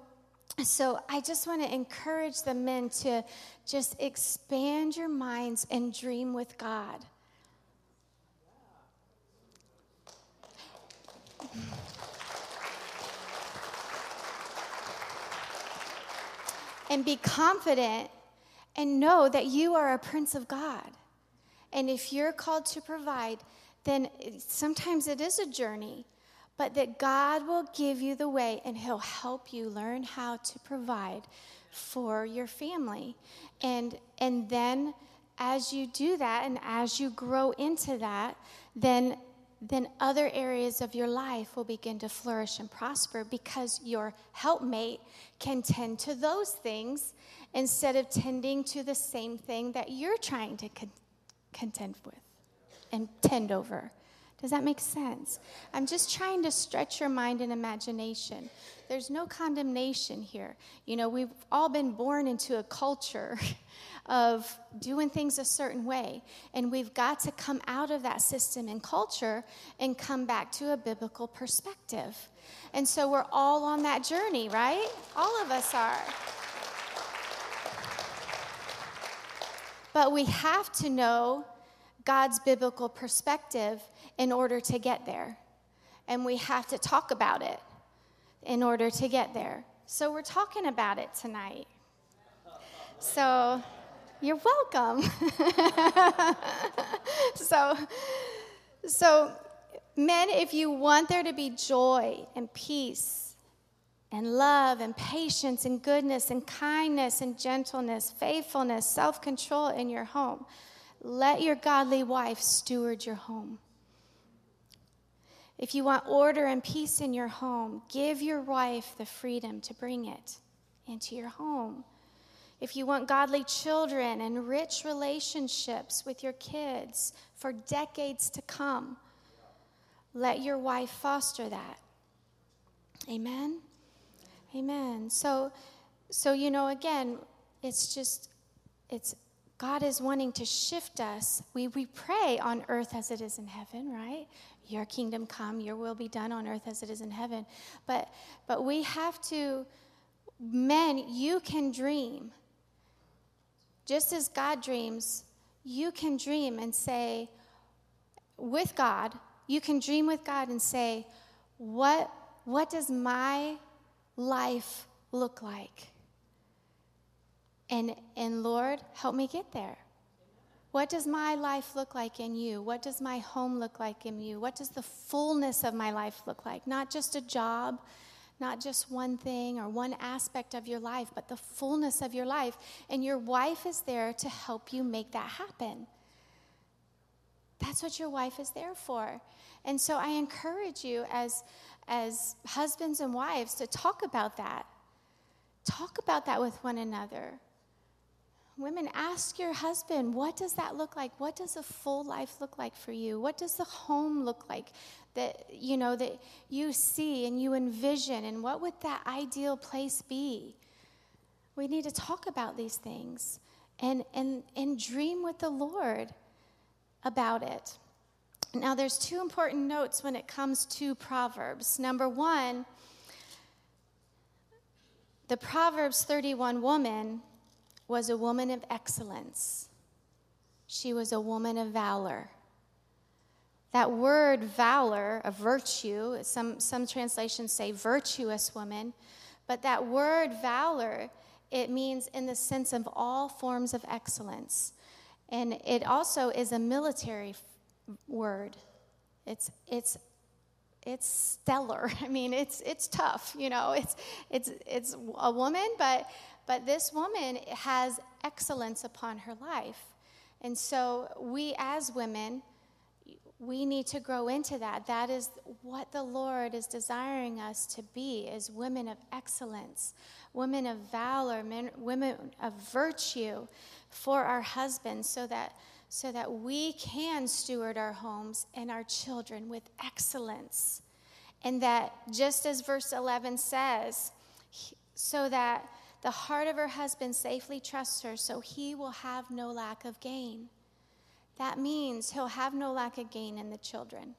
so I just want to encourage the men to just expand your minds and dream with God. And be confident and know that you are a prince of God. And if you're called to provide, then sometimes it is a journey but that God will give you the way and He'll help you learn how to provide for your family. And, and then as you do that and as you grow into that, then, then other areas of your life will begin to flourish and prosper because your helpmate can tend to those things instead of tending to the same thing that you're trying to con- contend with and tend over. Does that make sense? I'm just trying to stretch your mind and imagination. There's no condemnation here. You know, we've all been born into a culture of doing things a certain way, and we've got to come out of that system and culture and come back to a biblical perspective. And so we're all on that journey, right? All of us are. But we have to know God's biblical perspective in order to get there. And we have to talk about it in order to get there. So we're talking about it tonight. So you're welcome. so, so, men, if you want there to be joy and peace and love and patience and goodness and kindness and gentleness, faithfulness, self control in your home, let your godly wife steward your home. If you want order and peace in your home, give your wife the freedom to bring it into your home. If you want godly children and rich relationships with your kids for decades to come, let your wife foster that. Amen. Amen. So so you know again, it's just it's God is wanting to shift us. We we pray on earth as it is in heaven, right? Your kingdom come, your will be done on earth as it is in heaven. But but we have to men, you can dream just as God dreams, you can dream and say, with God, you can dream with God and say, what, what does my life look like? And, and Lord, help me get there. What does my life look like in you? What does my home look like in you? What does the fullness of my life look like? Not just a job, not just one thing or one aspect of your life, but the fullness of your life. And your wife is there to help you make that happen. That's what your wife is there for. And so I encourage you as, as husbands and wives to talk about that. Talk about that with one another. Women, ask your husband, what does that look like? What does a full life look like for you? What does the home look like that, you know, that you see and you envision? And what would that ideal place be? We need to talk about these things and, and, and dream with the Lord about it. Now, there's two important notes when it comes to Proverbs. Number one, the Proverbs 31 woman was a woman of excellence. She was a woman of valor. That word valor, a virtue, some, some translations say virtuous woman, but that word valor, it means in the sense of all forms of excellence. And it also is a military word. It's, it's, it's stellar. I mean, it's, it's tough, you know. It's, it's, it's a woman, but but this woman has excellence upon her life. And so we as women, we need to grow into that. That is what the Lord is desiring us to be is women of excellence, women of valor, men, women of virtue for our husbands so that so that we can steward our homes and our children with excellence. And that just as verse 11 says, so that the heart of her husband safely trusts her, so he will have no lack of gain. That means he'll have no lack of gain in the children.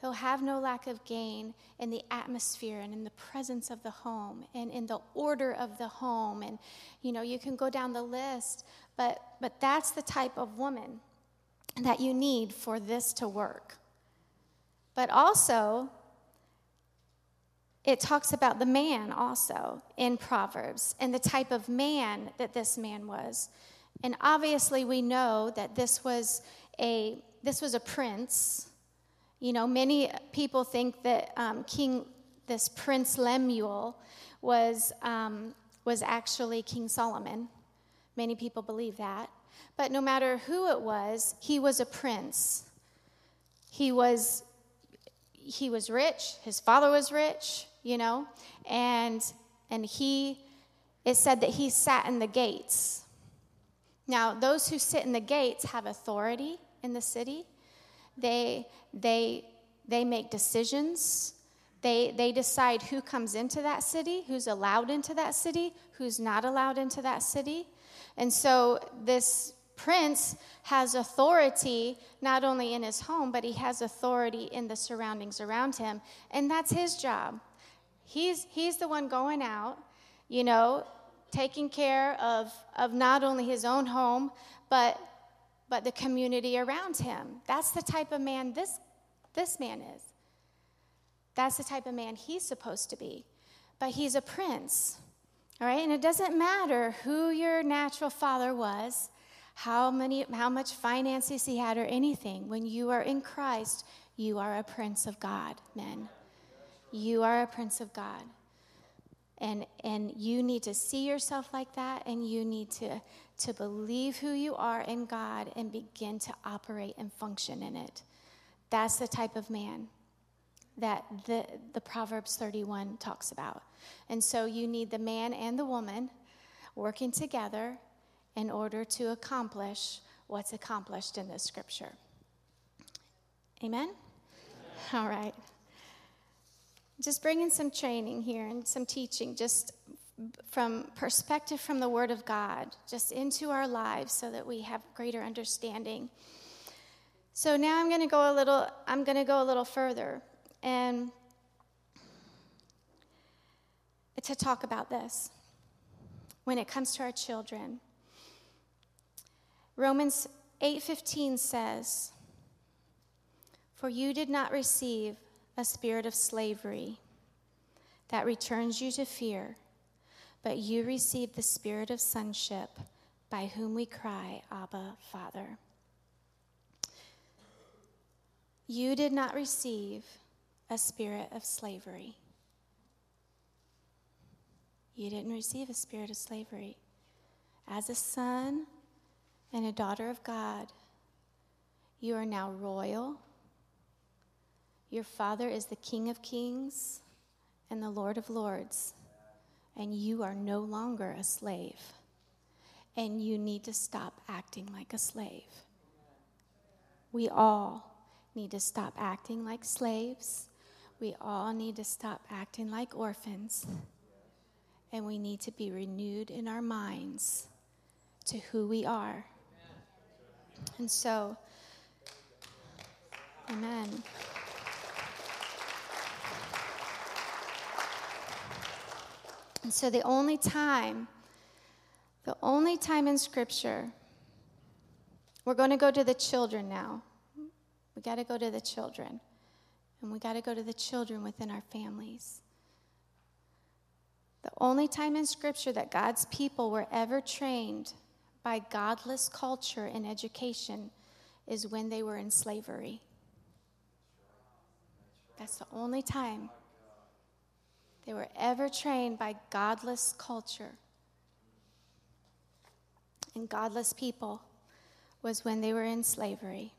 He'll have no lack of gain in the atmosphere and in the presence of the home and in the order of the home. And, you know, you can go down the list, but, but that's the type of woman that you need for this to work. But also, it talks about the man also in Proverbs and the type of man that this man was. And obviously we know that this was a this was a prince. You know, many people think that um, King this Prince Lemuel was um, was actually King Solomon. Many people believe that. But no matter who it was, he was a prince. He was he was rich, his father was rich, you know, and and he it said that he sat in the gates. Now, those who sit in the gates have authority in the city. They they they make decisions. They, they decide who comes into that city, who's allowed into that city, who's not allowed into that city. And so this prince has authority not only in his home, but he has authority in the surroundings around him. And that's his job He's, he's the one going out, you know, taking care of, of not only his own home, but, but the community around him. That's the type of man this, this man is. That's the type of man he's supposed to be. But he's a prince, all right? And it doesn't matter who your natural father was, how, many, how much finances he had, or anything. When you are in Christ, you are a prince of God, men. You are a prince of God. And, and you need to see yourself like that, and you need to, to believe who you are in God and begin to operate and function in it. That's the type of man that the, the Proverbs 31 talks about. And so you need the man and the woman working together in order to accomplish what's accomplished in this scripture. Amen? Amen. All right just bringing some training here and some teaching, just from perspective from the Word of God, just into our lives so that we have greater understanding. So now I'm going to go a little. I'm going to go a little further and to talk about this when it comes to our children. Romans 8:15 says, "For you did not receive a spirit of slavery that returns you to fear, but you receive the spirit of sonship by whom we cry, Abba, Father. You did not receive a spirit of slavery. You didn't receive a spirit of slavery. As a son and a daughter of God, you are now royal your Father is the King of kings and the Lord of lords, and you are no longer a slave. And you need to stop acting like a slave. We all need to stop acting like slaves. We all need to stop acting like orphans. And we need to be renewed in our minds to who we are. And so, amen. And so the only time, the only time in Scripture, we're going to go to the children now. We got to go to the children. And we got to go to the children within our families. The only time in Scripture that God's people were ever trained by godless culture and education is when they were in slavery. That's the only time they were ever trained by godless culture and godless people was when they were in slavery.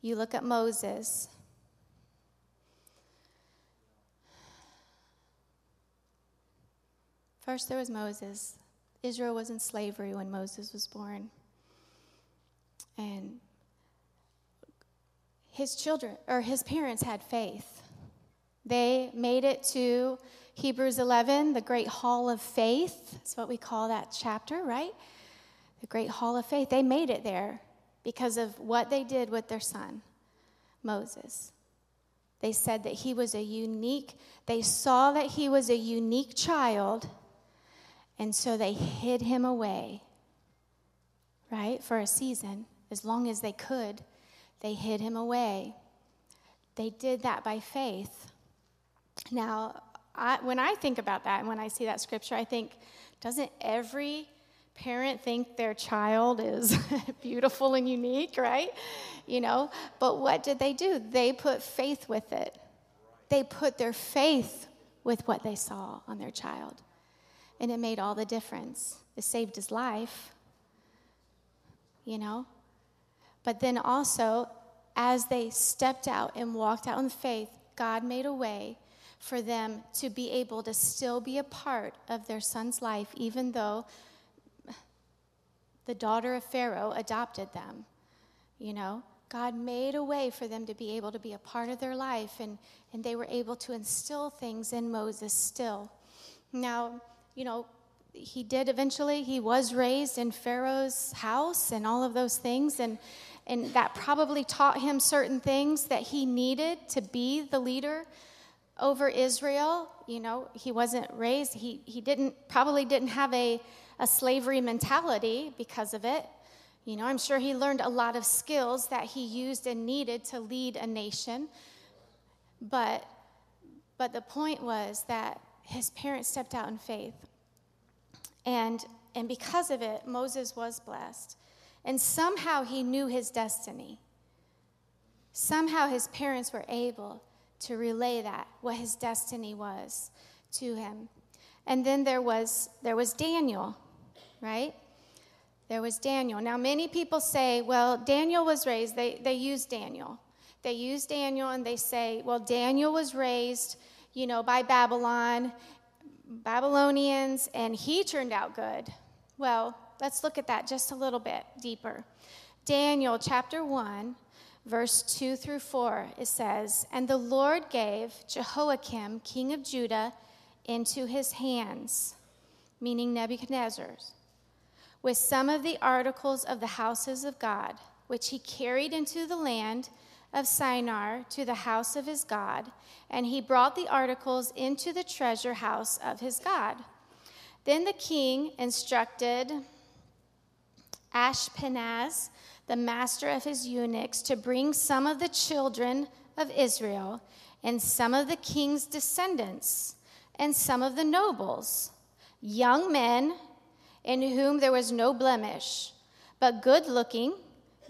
You look at Moses. First, there was Moses. Israel was in slavery when Moses was born. And his children, or his parents, had faith. They made it to Hebrews 11, the great hall of faith. That's what we call that chapter, right? The great hall of faith. They made it there because of what they did with their son, Moses. They said that he was a unique, they saw that he was a unique child, and so they hid him away, right, for a season, as long as they could. They hid him away. They did that by faith. Now, I, when I think about that and when I see that scripture, I think, doesn't every parent think their child is beautiful and unique, right? You know, but what did they do? They put faith with it. They put their faith with what they saw on their child. And it made all the difference. It saved his life, you know? But then also, as they stepped out and walked out in faith, God made a way for them to be able to still be a part of their son's life, even though the daughter of Pharaoh adopted them. You know, God made a way for them to be able to be a part of their life, and, and they were able to instill things in Moses still. Now, you know, he did eventually, he was raised in Pharaoh's house and all of those things, and, and that probably taught him certain things that he needed to be the leader over Israel. You know, he wasn't raised, he, he didn't, probably didn't have a, a slavery mentality because of it. You know, I'm sure he learned a lot of skills that he used and needed to lead a nation. But, but the point was that his parents stepped out in faith. And, and because of it, Moses was blessed. And somehow he knew his destiny. Somehow his parents were able to relay that, what his destiny was to him. And then there was, there was Daniel, right? There was Daniel. Now, many people say, well, Daniel was raised, they, they use Daniel. They use Daniel and they say, well, Daniel was raised, you know, by Babylon, Babylonians, and he turned out good. Well, let's look at that just a little bit deeper. Daniel chapter 1, verse 2 through 4, it says, And the Lord gave Jehoiakim, king of Judah, into his hands, meaning Nebuchadnezzar's, with some of the articles of the houses of God, which he carried into the land of Shinar to the house of his God, and he brought the articles into the treasure house of his God. Then the king instructed Ashpenaz, the master of his eunuchs, to bring some of the children of Israel and some of the king's descendants and some of the nobles, young men in whom there was no blemish, but good looking,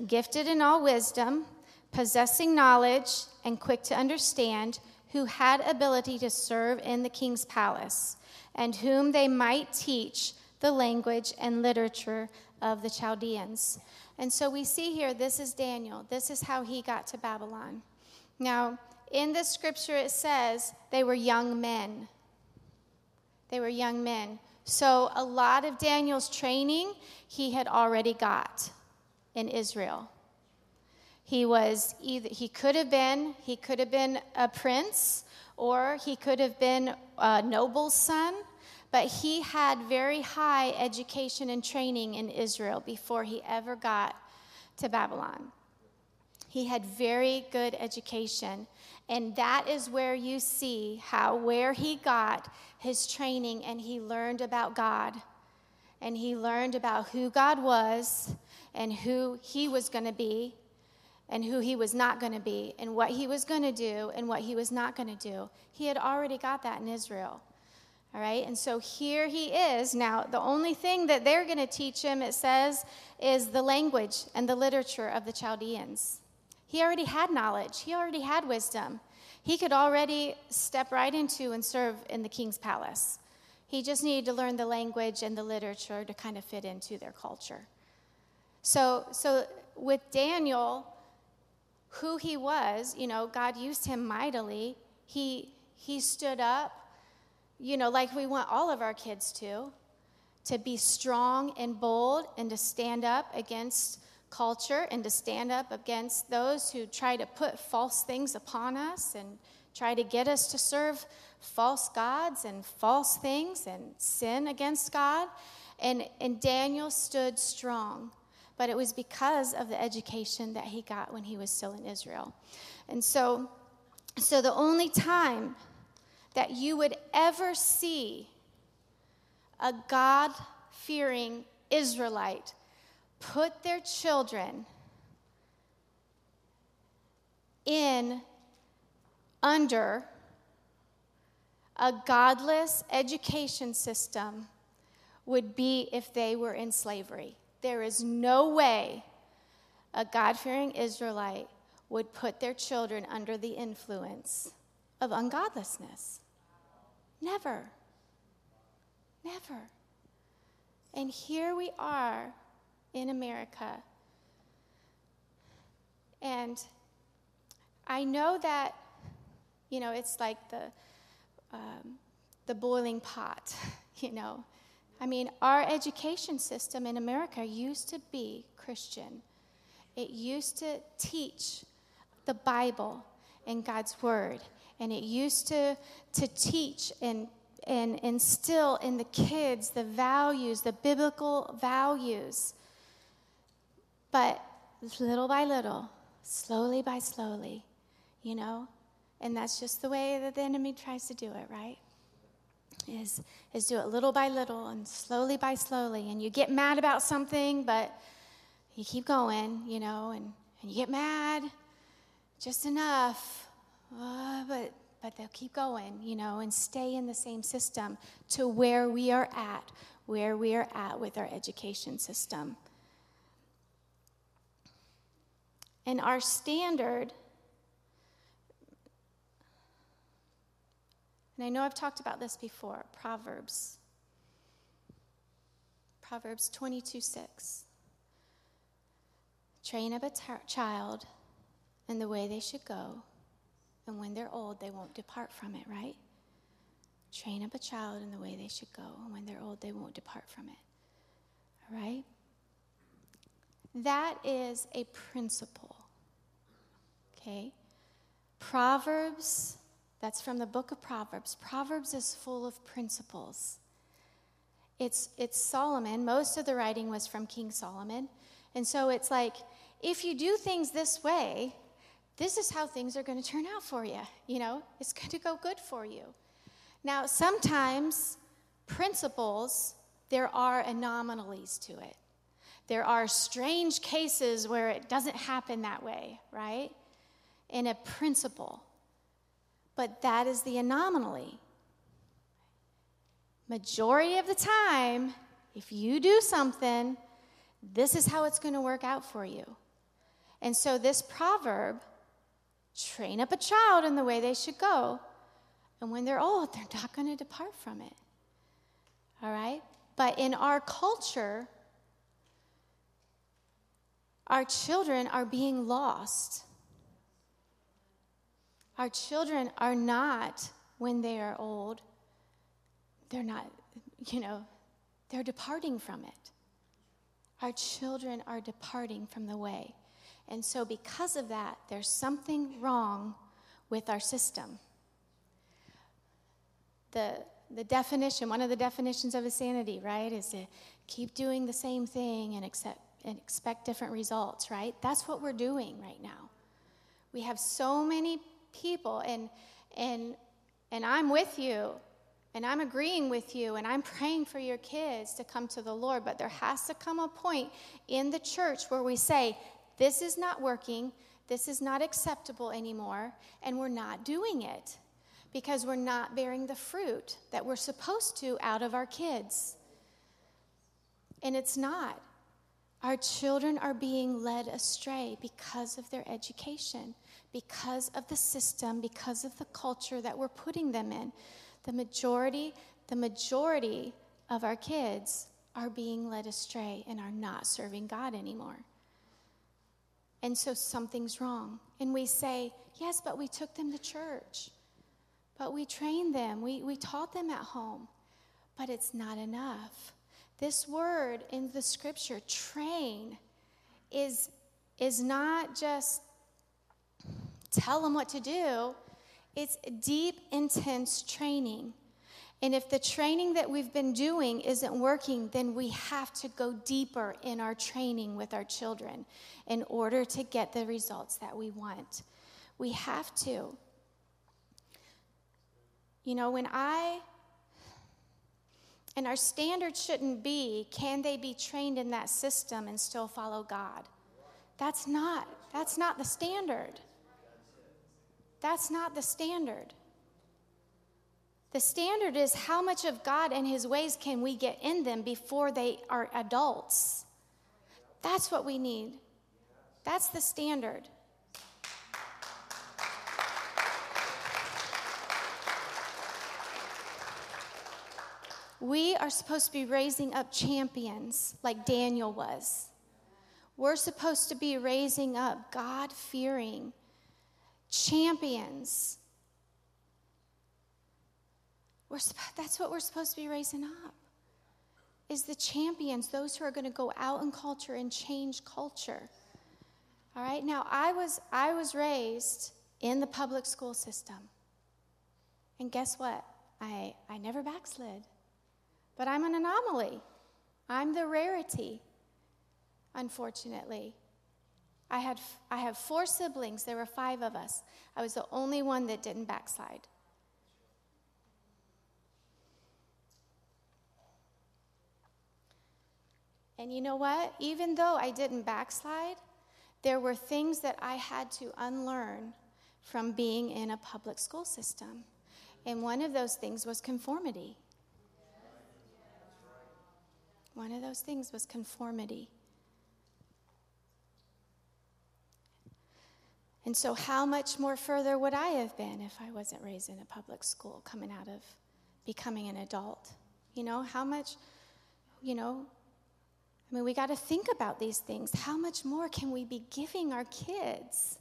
gifted in all wisdom, possessing knowledge, and quick to understand, who had ability to serve in the king's palace, and whom they might teach the language and literature of the Chaldeans. And so we see here this is Daniel. This is how he got to Babylon. Now, in the scripture, it says they were young men. They were young men. So a lot of Daniel's training he had already got in Israel. He was either, he could have been, he could have been a prince, or he could have been a noble's son but he had very high education and training in Israel before he ever got to Babylon. He had very good education. And that is where you see how, where he got his training and he learned about God. And he learned about who God was and who he was going to be and who he was not going to be and what he was going to do and what he was not going to do. He had already got that in Israel. All right, and so here he is. Now, the only thing that they're going to teach him, it says, is the language and the literature of the Chaldeans. He already had knowledge, he already had wisdom. He could already step right into and serve in the king's palace. He just needed to learn the language and the literature to kind of fit into their culture. So, so with Daniel, who he was, you know, God used him mightily. He, he stood up you know, like we want all of our kids to, to be strong and bold and to stand up against culture and to stand up against those who try to put false things upon us and try to get us to serve false gods and false things and sin against God. And, and Daniel stood strong, but it was because of the education that he got when he was still in Israel. And so, so the only time that you would ever see a God fearing Israelite put their children in under a godless education system would be if they were in slavery. There is no way a God fearing Israelite would put their children under the influence of ungodlessness. Never. Never. And here we are in America. And I know that, you know, it's like the, um, the boiling pot, you know. I mean, our education system in America used to be Christian, it used to teach the Bible and God's Word and it used to, to teach and, and instill in the kids the values, the biblical values. But little by little, slowly by slowly, you know, And that's just the way that the enemy tries to do it, right? Is, is do it little by little and slowly by slowly. And you get mad about something, but you keep going, you know, and, and you get mad just enough, uh, but, but they'll keep going, you know, and stay in the same system to where we are at, where we are at with our education system. And our standard, and I know I've talked about this before Proverbs. Proverbs 22 6. Train up a t- child in the way they should go, and when they're old, they won't depart from it, right? Train up a child in the way they should go, and when they're old, they won't depart from it. All right? That is a principle. Okay? Proverbs, that's from the book of Proverbs. Proverbs is full of principles. It's, it's Solomon. Most of the writing was from King Solomon. And so it's like, if you do things this way, this is how things are going to turn out for you. You know, it's going to go good for you. Now, sometimes principles, there are anomalies to it. There are strange cases where it doesn't happen that way, right? In a principle. But that is the anomaly. Majority of the time, if you do something, this is how it's going to work out for you. And so, this proverb train up a child in the way they should go. And when they're old, they're not going to depart from it. All right? But in our culture, our children are being lost. Our children are not, when they are old, they're not, you know, they're departing from it. Our children are departing from the way. And so, because of that, there's something wrong with our system. The, the definition, one of the definitions of insanity, right, is to keep doing the same thing and, accept, and expect different results, right? That's what we're doing right now. We have so many people, and, and, and I'm with you, and I'm agreeing with you, and I'm praying for your kids to come to the Lord, but there has to come a point in the church where we say, this is not working. This is not acceptable anymore. And we're not doing it because we're not bearing the fruit that we're supposed to out of our kids. And it's not. Our children are being led astray because of their education, because of the system, because of the culture that we're putting them in. The majority, the majority of our kids are being led astray and are not serving God anymore. And so something's wrong. And we say, yes, but we took them to church. But we trained them, we, we taught them at home. But it's not enough. This word in the scripture, train, is, is not just tell them what to do, it's deep, intense training. And if the training that we've been doing isn't working, then we have to go deeper in our training with our children in order to get the results that we want. We have to. You know, when I, and our standard shouldn't be can they be trained in that system and still follow God? That's not, that's not the standard. That's not the standard. The standard is how much of God and His ways can we get in them before they are adults? That's what we need. That's the standard. We are supposed to be raising up champions like Daniel was. We're supposed to be raising up God fearing champions we're, that's what we're supposed to be raising up. Is the champions, those who are going to go out in culture and change culture. All right. Now, I was I was raised in the public school system, and guess what? I I never backslid, but I'm an anomaly. I'm the rarity, unfortunately. I had I have four siblings. There were five of us. I was the only one that didn't backslide. And you know what? Even though I didn't backslide, there were things that I had to unlearn from being in a public school system. And one of those things was conformity. One of those things was conformity. And so, how much more further would I have been if I wasn't raised in a public school coming out of becoming an adult? You know, how much, you know, I mean, we got to think about these things. How much more can we be giving our kids?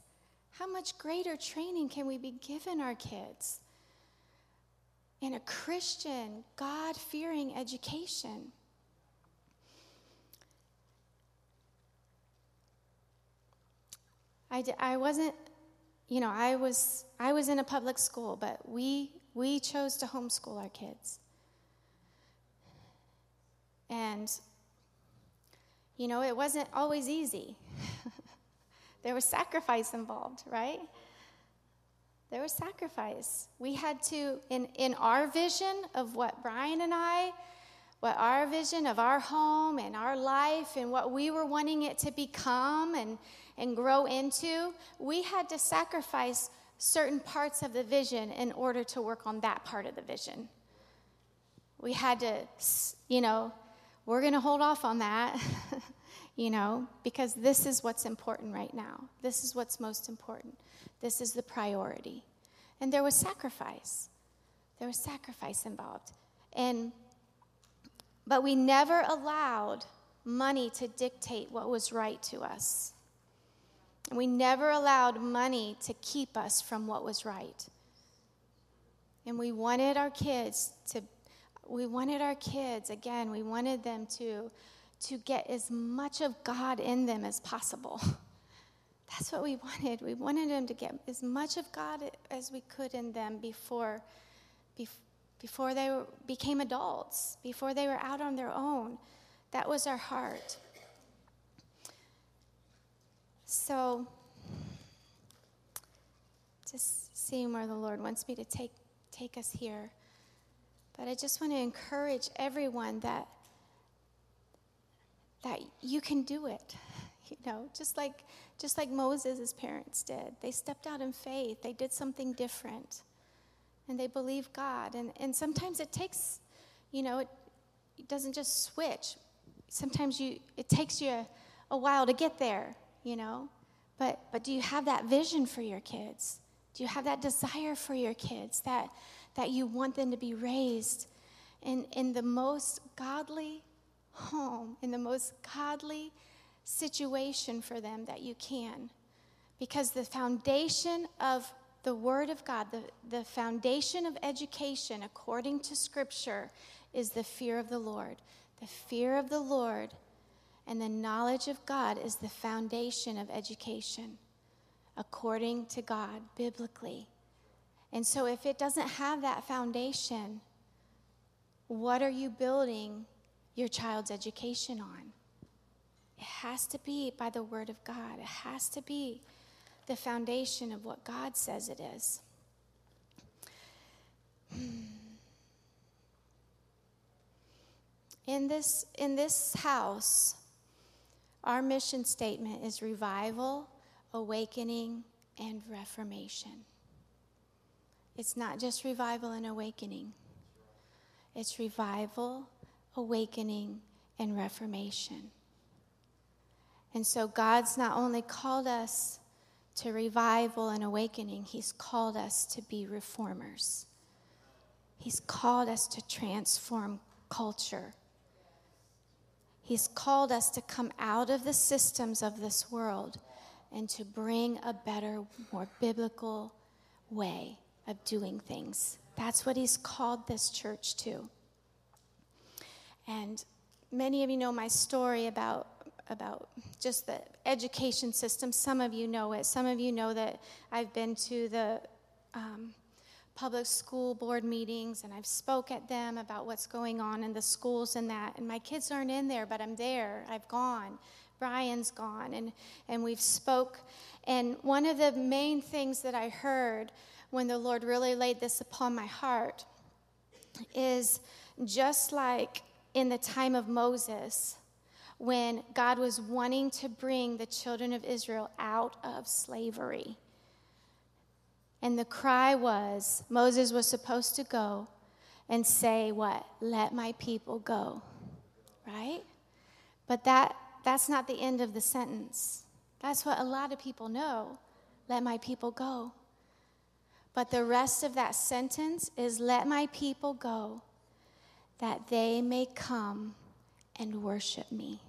How much greater training can we be giving our kids in a Christian, God fearing education? I, I wasn't, you know, I was, I was in a public school, but we, we chose to homeschool our kids. And, you know, it wasn't always easy. there was sacrifice involved, right? There was sacrifice. We had to, in, in our vision of what Brian and I, what our vision of our home and our life and what we were wanting it to become and, and grow into, we had to sacrifice certain parts of the vision in order to work on that part of the vision. We had to, you know, we're going to hold off on that, you know, because this is what's important right now. This is what's most important. This is the priority. And there was sacrifice. There was sacrifice involved. And but we never allowed money to dictate what was right to us. We never allowed money to keep us from what was right. And we wanted our kids to, we wanted our kids, again, we wanted them to, to get as much of God in them as possible. That's what we wanted. We wanted them to get as much of God as we could in them before, before they were, became adults, before they were out on their own. That was our heart. So, just seeing where the Lord wants me to take, take us here. But I just want to encourage everyone that, that you can do it. You know, just like, just like Moses' parents did. They stepped out in faith, they did something different. And they believe God. And, and sometimes it takes, you know, it, it doesn't just switch. Sometimes you, it takes you a, a while to get there you know? But, but do you have that vision for your kids? Do you have that desire for your kids that, that you want them to be raised in, in the most godly home, in the most godly situation for them that you can? Because the foundation of the Word of God, the, the foundation of education, according to Scripture, is the fear of the Lord. The fear of the Lord and the knowledge of God is the foundation of education, according to God, biblically. And so, if it doesn't have that foundation, what are you building your child's education on? It has to be by the Word of God, it has to be the foundation of what God says it is. Hmm. In this, in this house, our mission statement is revival, awakening, and reformation. It's not just revival and awakening, it's revival, awakening, and reformation. And so God's not only called us to revival and awakening, He's called us to be reformers. He's called us to transform culture He's called us to come out of the systems of this world and to bring a better, more biblical way of doing things. That's what He's called this church to. And many of you know my story about about just the education system. Some of you know it. Some of you know that I've been to the um, public school board meetings and I've spoke at them about what's going on in the schools and that. And my kids aren't in there, but I'm there. I've gone Brian's gone, and, and we've spoke. And one of the main things that I heard when the Lord really laid this upon my heart is just like in the time of Moses, when God was wanting to bring the children of Israel out of slavery. And the cry was Moses was supposed to go and say, What? Let my people go. Right? But that, that's not the end of the sentence. That's what a lot of people know. Let my people go. But the rest of that sentence is let my people go that they may come and worship me.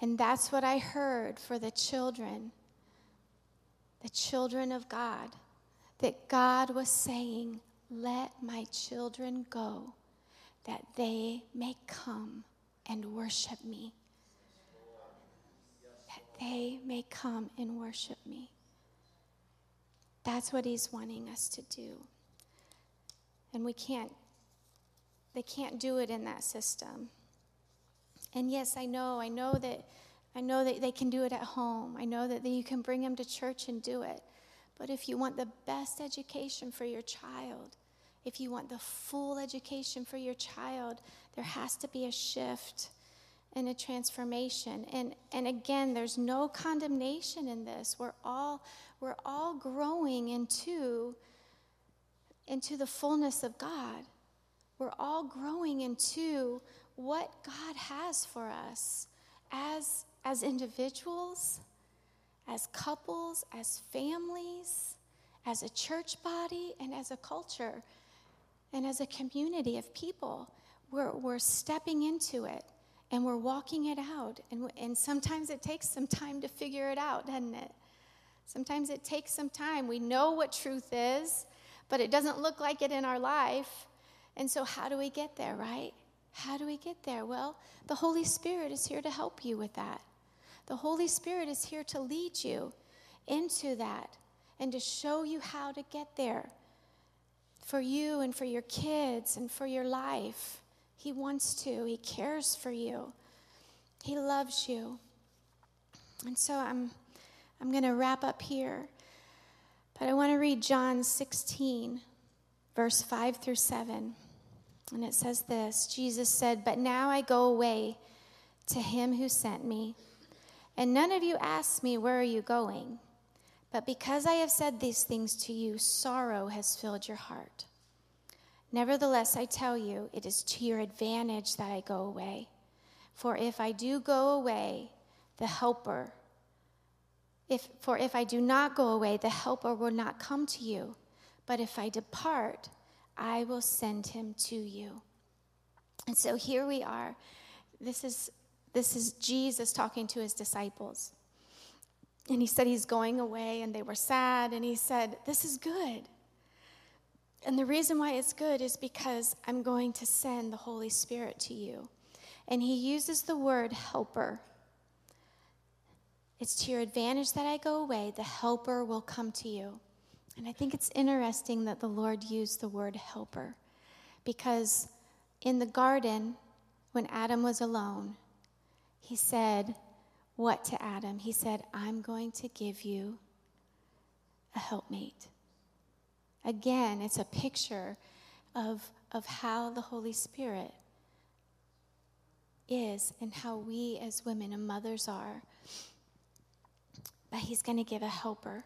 And that's what I heard for the children, the children of God, that God was saying, Let my children go, that they may come and worship me. That they may come and worship me. That's what He's wanting us to do. And we can't, they can't do it in that system. And yes, I know, I know that I know that they can do it at home. I know that you can bring them to church and do it. But if you want the best education for your child, if you want the full education for your child, there has to be a shift and a transformation. And and again, there's no condemnation in this. We're all we're all growing into into the fullness of God. We're all growing into what God has for us as, as individuals, as couples, as families, as a church body, and as a culture, and as a community of people. We're, we're stepping into it and we're walking it out. And, and sometimes it takes some time to figure it out, doesn't it? Sometimes it takes some time. We know what truth is, but it doesn't look like it in our life. And so, how do we get there, right? How do we get there? Well, the Holy Spirit is here to help you with that. The Holy Spirit is here to lead you into that and to show you how to get there for you and for your kids and for your life. He wants to, He cares for you, He loves you. And so I'm, I'm going to wrap up here, but I want to read John 16, verse 5 through 7. And it says this Jesus said, But now I go away to him who sent me. And none of you ask me, Where are you going? But because I have said these things to you, sorrow has filled your heart. Nevertheless, I tell you, it is to your advantage that I go away. For if I do go away, the Helper, if, for if I do not go away, the Helper will not come to you. But if I depart, I will send him to you. And so here we are. This is, this is Jesus talking to his disciples. And he said he's going away, and they were sad. And he said, This is good. And the reason why it's good is because I'm going to send the Holy Spirit to you. And he uses the word helper. It's to your advantage that I go away, the helper will come to you. And I think it's interesting that the Lord used the word helper because in the garden, when Adam was alone, he said, What to Adam? He said, I'm going to give you a helpmate. Again, it's a picture of, of how the Holy Spirit is and how we as women and mothers are. But he's going to give a helper.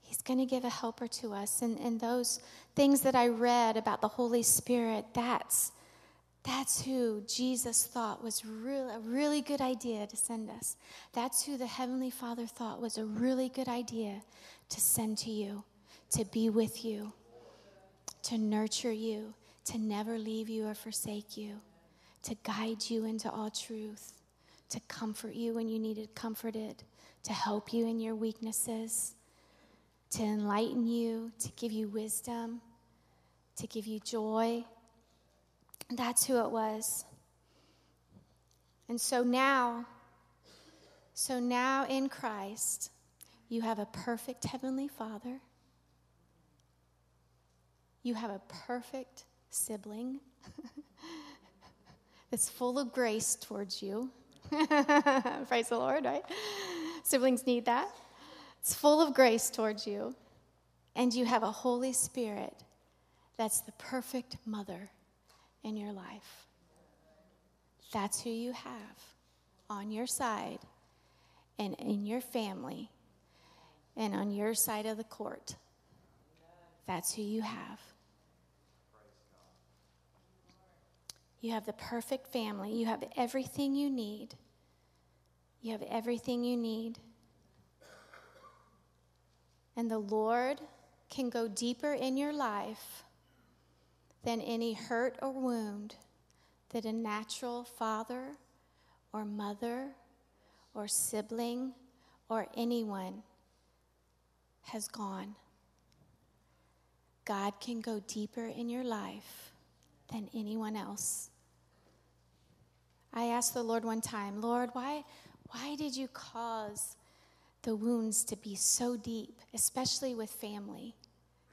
He's going to give a helper to us. And, and those things that I read about the Holy Spirit, that's, that's who Jesus thought was real, a really good idea to send us. That's who the Heavenly Father thought was a really good idea to send to you, to be with you, to nurture you, to never leave you or forsake you, to guide you into all truth, to comfort you when you needed comforted, to help you in your weaknesses to enlighten you, to give you wisdom, to give you joy. That's who it was. And so now, so now in Christ, you have a perfect Heavenly Father. You have a perfect sibling that's full of grace towards you. Praise the Lord, right? Siblings need that. It's full of grace towards you. And you have a Holy Spirit that's the perfect mother in your life. That's who you have on your side and in your family and on your side of the court. That's who you have. You have the perfect family. You have everything you need. You have everything you need. And the Lord can go deeper in your life than any hurt or wound that a natural father or mother or sibling or anyone has gone. God can go deeper in your life than anyone else. I asked the Lord one time, Lord, why, why did you cause the wounds to be so deep, especially with family?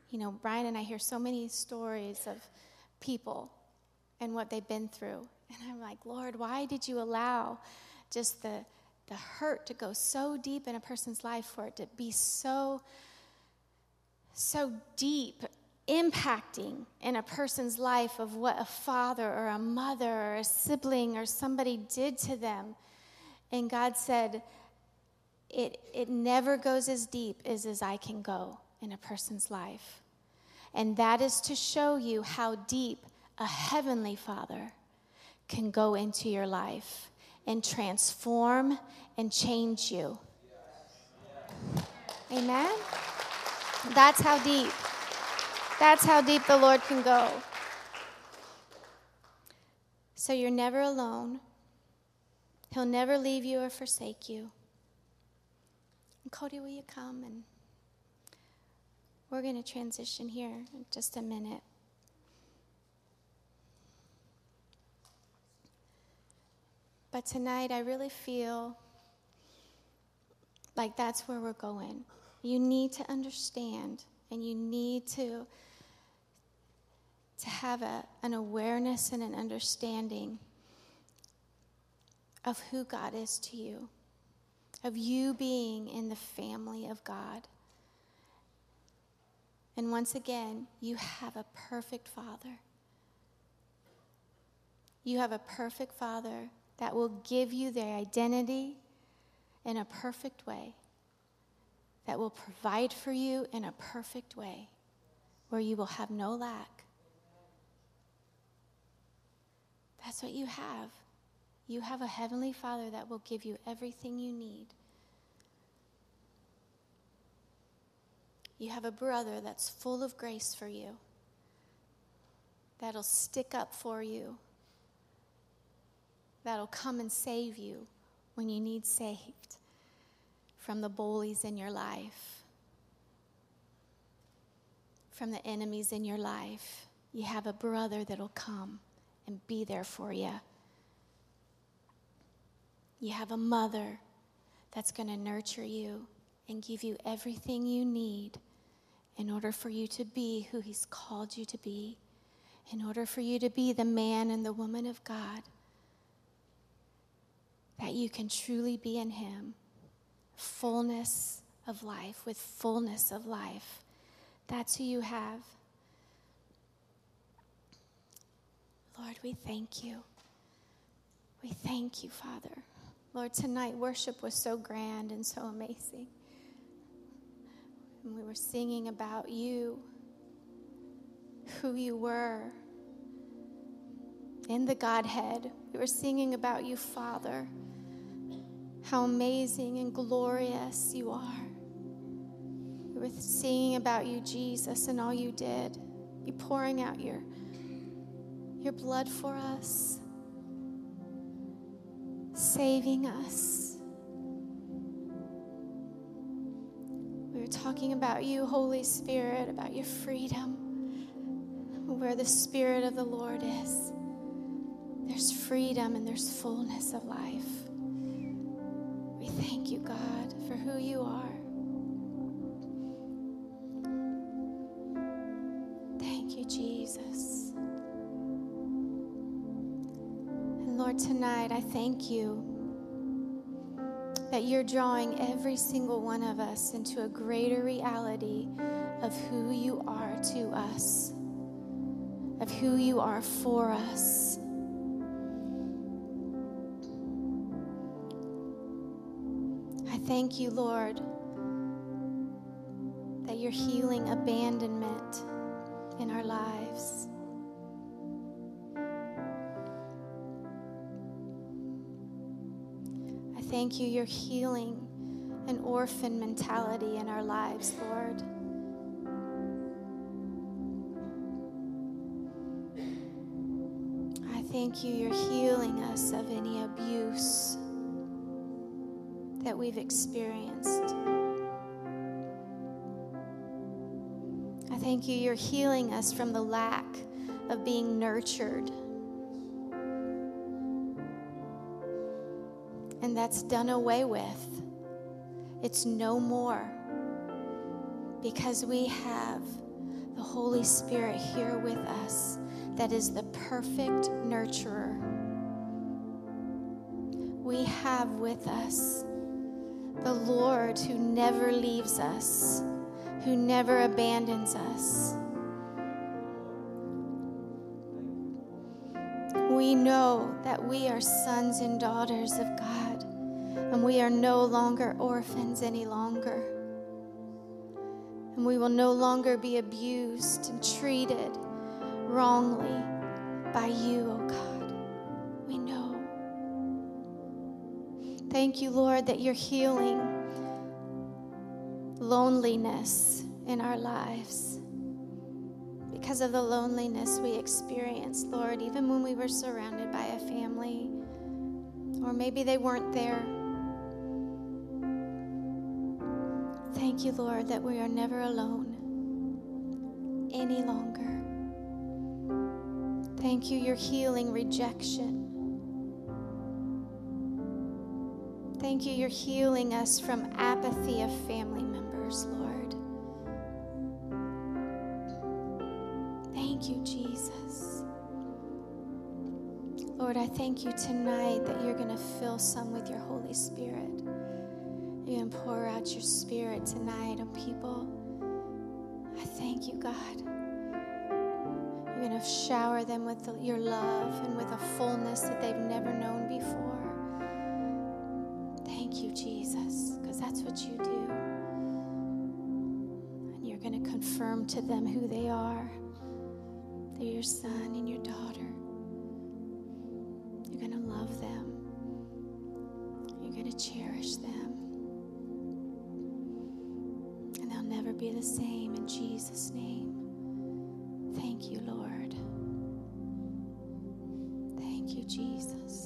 You know, Brian and I hear so many stories of people and what they've been through. And I'm like, Lord, why did you allow just the, the hurt to go so deep in a person's life for it to be so, so deep, impacting in a person's life of what a father or a mother or a sibling or somebody did to them? And God said, it, it never goes as deep as, as I can go in a person's life. And that is to show you how deep a heavenly Father can go into your life and transform and change you. Amen? That's how deep. That's how deep the Lord can go. So you're never alone. He'll never leave you or forsake you. And Cody, will you come? And we're going to transition here in just a minute. But tonight, I really feel like that's where we're going. You need to understand and you need to, to have a, an awareness and an understanding of who God is to you, of you being in the family of God. And once again, you have a perfect Father. You have a perfect Father that will give you their identity in a perfect way, that will provide for you in a perfect way, where you will have no lack. That's what you have. You have a heavenly Father that will give you everything you need. You have a brother that's full of grace for you, that'll stick up for you that'll come and save you when you need saved from the bullies in your life, from the enemies in your life. You have a brother that'll come and be there for you. You have a mother that's going to nurture you and give you everything you need in order for you to be who He's called you to be, in order for you to be the man and the woman of God that you can truly be in Him, fullness of life, with fullness of life. That's who you have. Lord, we thank you. We thank you, Father. Lord, tonight worship was so grand and so amazing. And we were singing about you, who you were in the Godhead. We were singing about you, Father, how amazing and glorious you are. We were singing about you, Jesus, and all you did. You pouring out your, your blood for us, saving us. We were talking about you, Holy Spirit, about your freedom, where the Spirit of the Lord is there's freedom and there's fullness of life. We thank you, God, for who you are. Lord, tonight I thank you that you're drawing every single one of us into a greater reality of who you are to us, of who you are for us. I thank you, Lord, that you're healing abandonment in our lives. Thank you, you're healing an orphan mentality in our lives, Lord. I thank you, you're healing us of any abuse that we've experienced. I thank you, you're healing us from the lack of being nurtured. And that's done away with. It's no more because we have the Holy Spirit here with us that is the perfect nurturer. We have with us the Lord who never leaves us, who never abandons us. We know that we are sons and daughters of God, and we are no longer orphans any longer. And we will no longer be abused and treated wrongly by you, oh God. We know. Thank you, Lord, that you're healing loneliness in our lives. Because of the loneliness we experienced, Lord, even when we were surrounded by a family, or maybe they weren't there. Thank you, Lord, that we are never alone any longer. Thank you, you're healing rejection. Thank you, you're healing us from apathy of family members, Lord. Thank you, Jesus. Lord, I thank you tonight that you're going to fill some with your Holy Spirit. You're going to pour out your Spirit tonight on people. I thank you, God. You're going to shower them with your love and with a fullness that they've never known before. Thank you, Jesus, because that's what you do. And you're going to confirm to them who they are. They're your son and your daughter. You're going to love them, you're going to cherish them. Never be the same in Jesus' name. Thank you, Lord. Thank you, Jesus.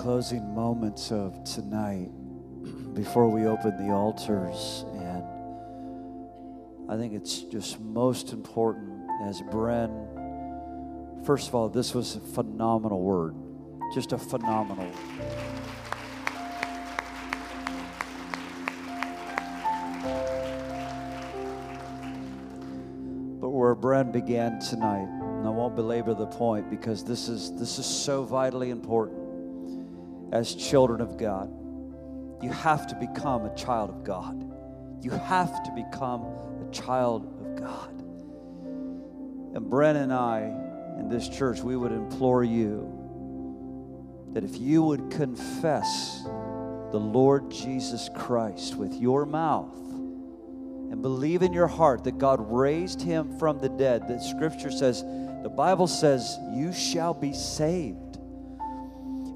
Closing moments of tonight before we open the altars. And I think it's just most important as Bren, first of all, this was a phenomenal word, just a phenomenal. But where Bren began tonight, and I won't belabor the point because this is this is so vitally important as children of God. You have to become a child of God. You have to become a child of God. And Bren and I in this church, we would implore you that if you would confess the Lord Jesus Christ with your mouth and believe in your heart that God raised him from the dead, that scripture says, the Bible says, you shall be saved.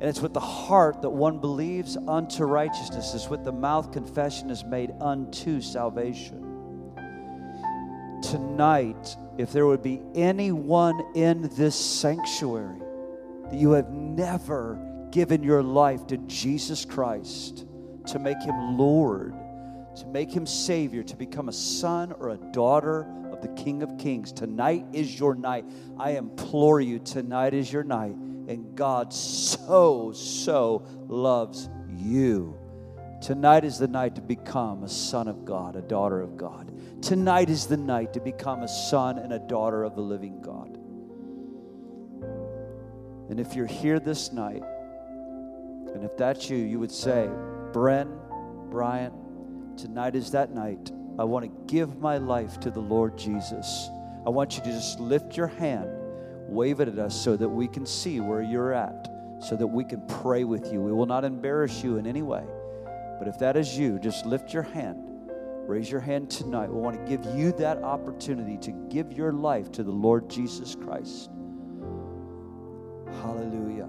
And it's with the heart that one believes unto righteousness, it's with the mouth confession is made unto salvation. Tonight, if there would be anyone in this sanctuary that you have never given your life to Jesus Christ to make him Lord, to make him Savior, to become a son or a daughter of the King of Kings. Tonight is your night. I implore you, tonight is your night. And God so, so loves you. Tonight is the night to become a son of God, a daughter of God. Tonight is the night to become a son and a daughter of the living God. And if you're here this night, and if that's you, you would say, Bren, Brian, tonight is that night. I want to give my life to the Lord Jesus. I want you to just lift your hand, wave it at us so that we can see where you're at, so that we can pray with you. We will not embarrass you in any way. But if that is you, just lift your hand. Raise your hand tonight. We want to give you that opportunity to give your life to the Lord Jesus Christ. Hallelujah.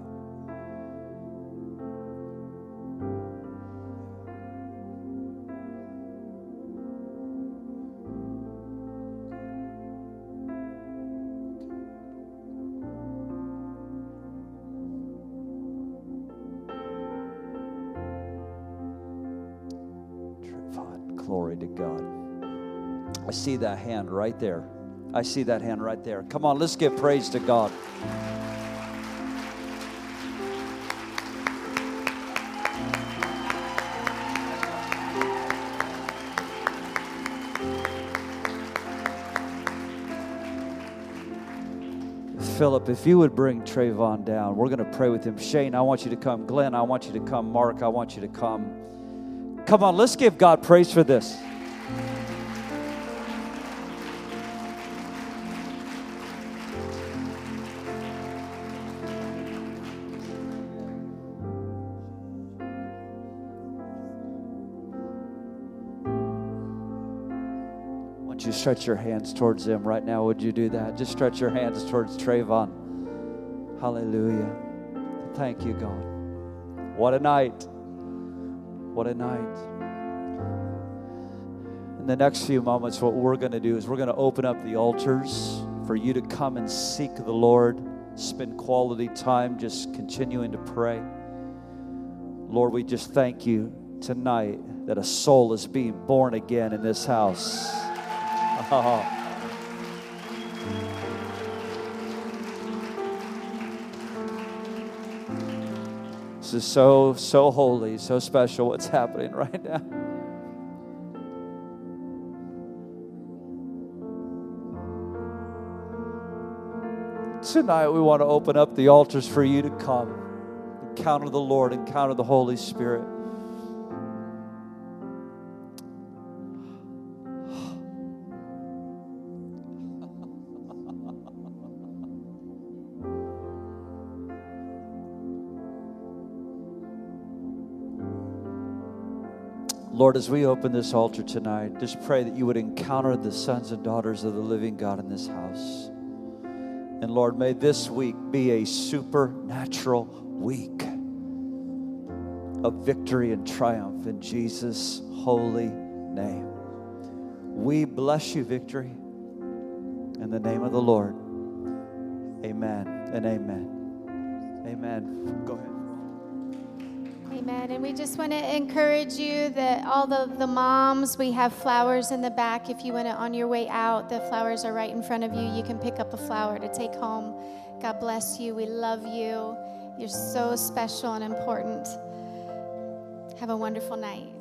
Glory to God. I see that hand right there. I see that hand right there. Come on, let's give praise to God. Philip, if you would bring Trayvon down, we're going to pray with him. Shane, I want you to come. Glenn, I want you to come. Mark, I want you to come. Come on, let's give God praise for this. You stretch your hands towards him right now? Would you do that? Just stretch your hands towards Trayvon. Hallelujah. Thank you, God. What a night. What a night. In the next few moments, what we're going to do is we're going to open up the altars for you to come and seek the Lord, spend quality time just continuing to pray. Lord, we just thank you tonight that a soul is being born again in this house. Oh. This is so, so holy, so special what's happening right now. Tonight, we want to open up the altars for you to come, encounter the Lord, encounter the Holy Spirit. Lord, as we open this altar tonight, just pray that you would encounter the sons and daughters of the living God in this house. And Lord, may this week be a supernatural week of victory and triumph in Jesus' holy name. We bless you, victory, in the name of the Lord. Amen and amen. Amen. Go ahead. Amen. And we just want to encourage you that all the, the moms, we have flowers in the back. If you want to, on your way out, the flowers are right in front of you. You can pick up a flower to take home. God bless you. We love you. You're so special and important. Have a wonderful night.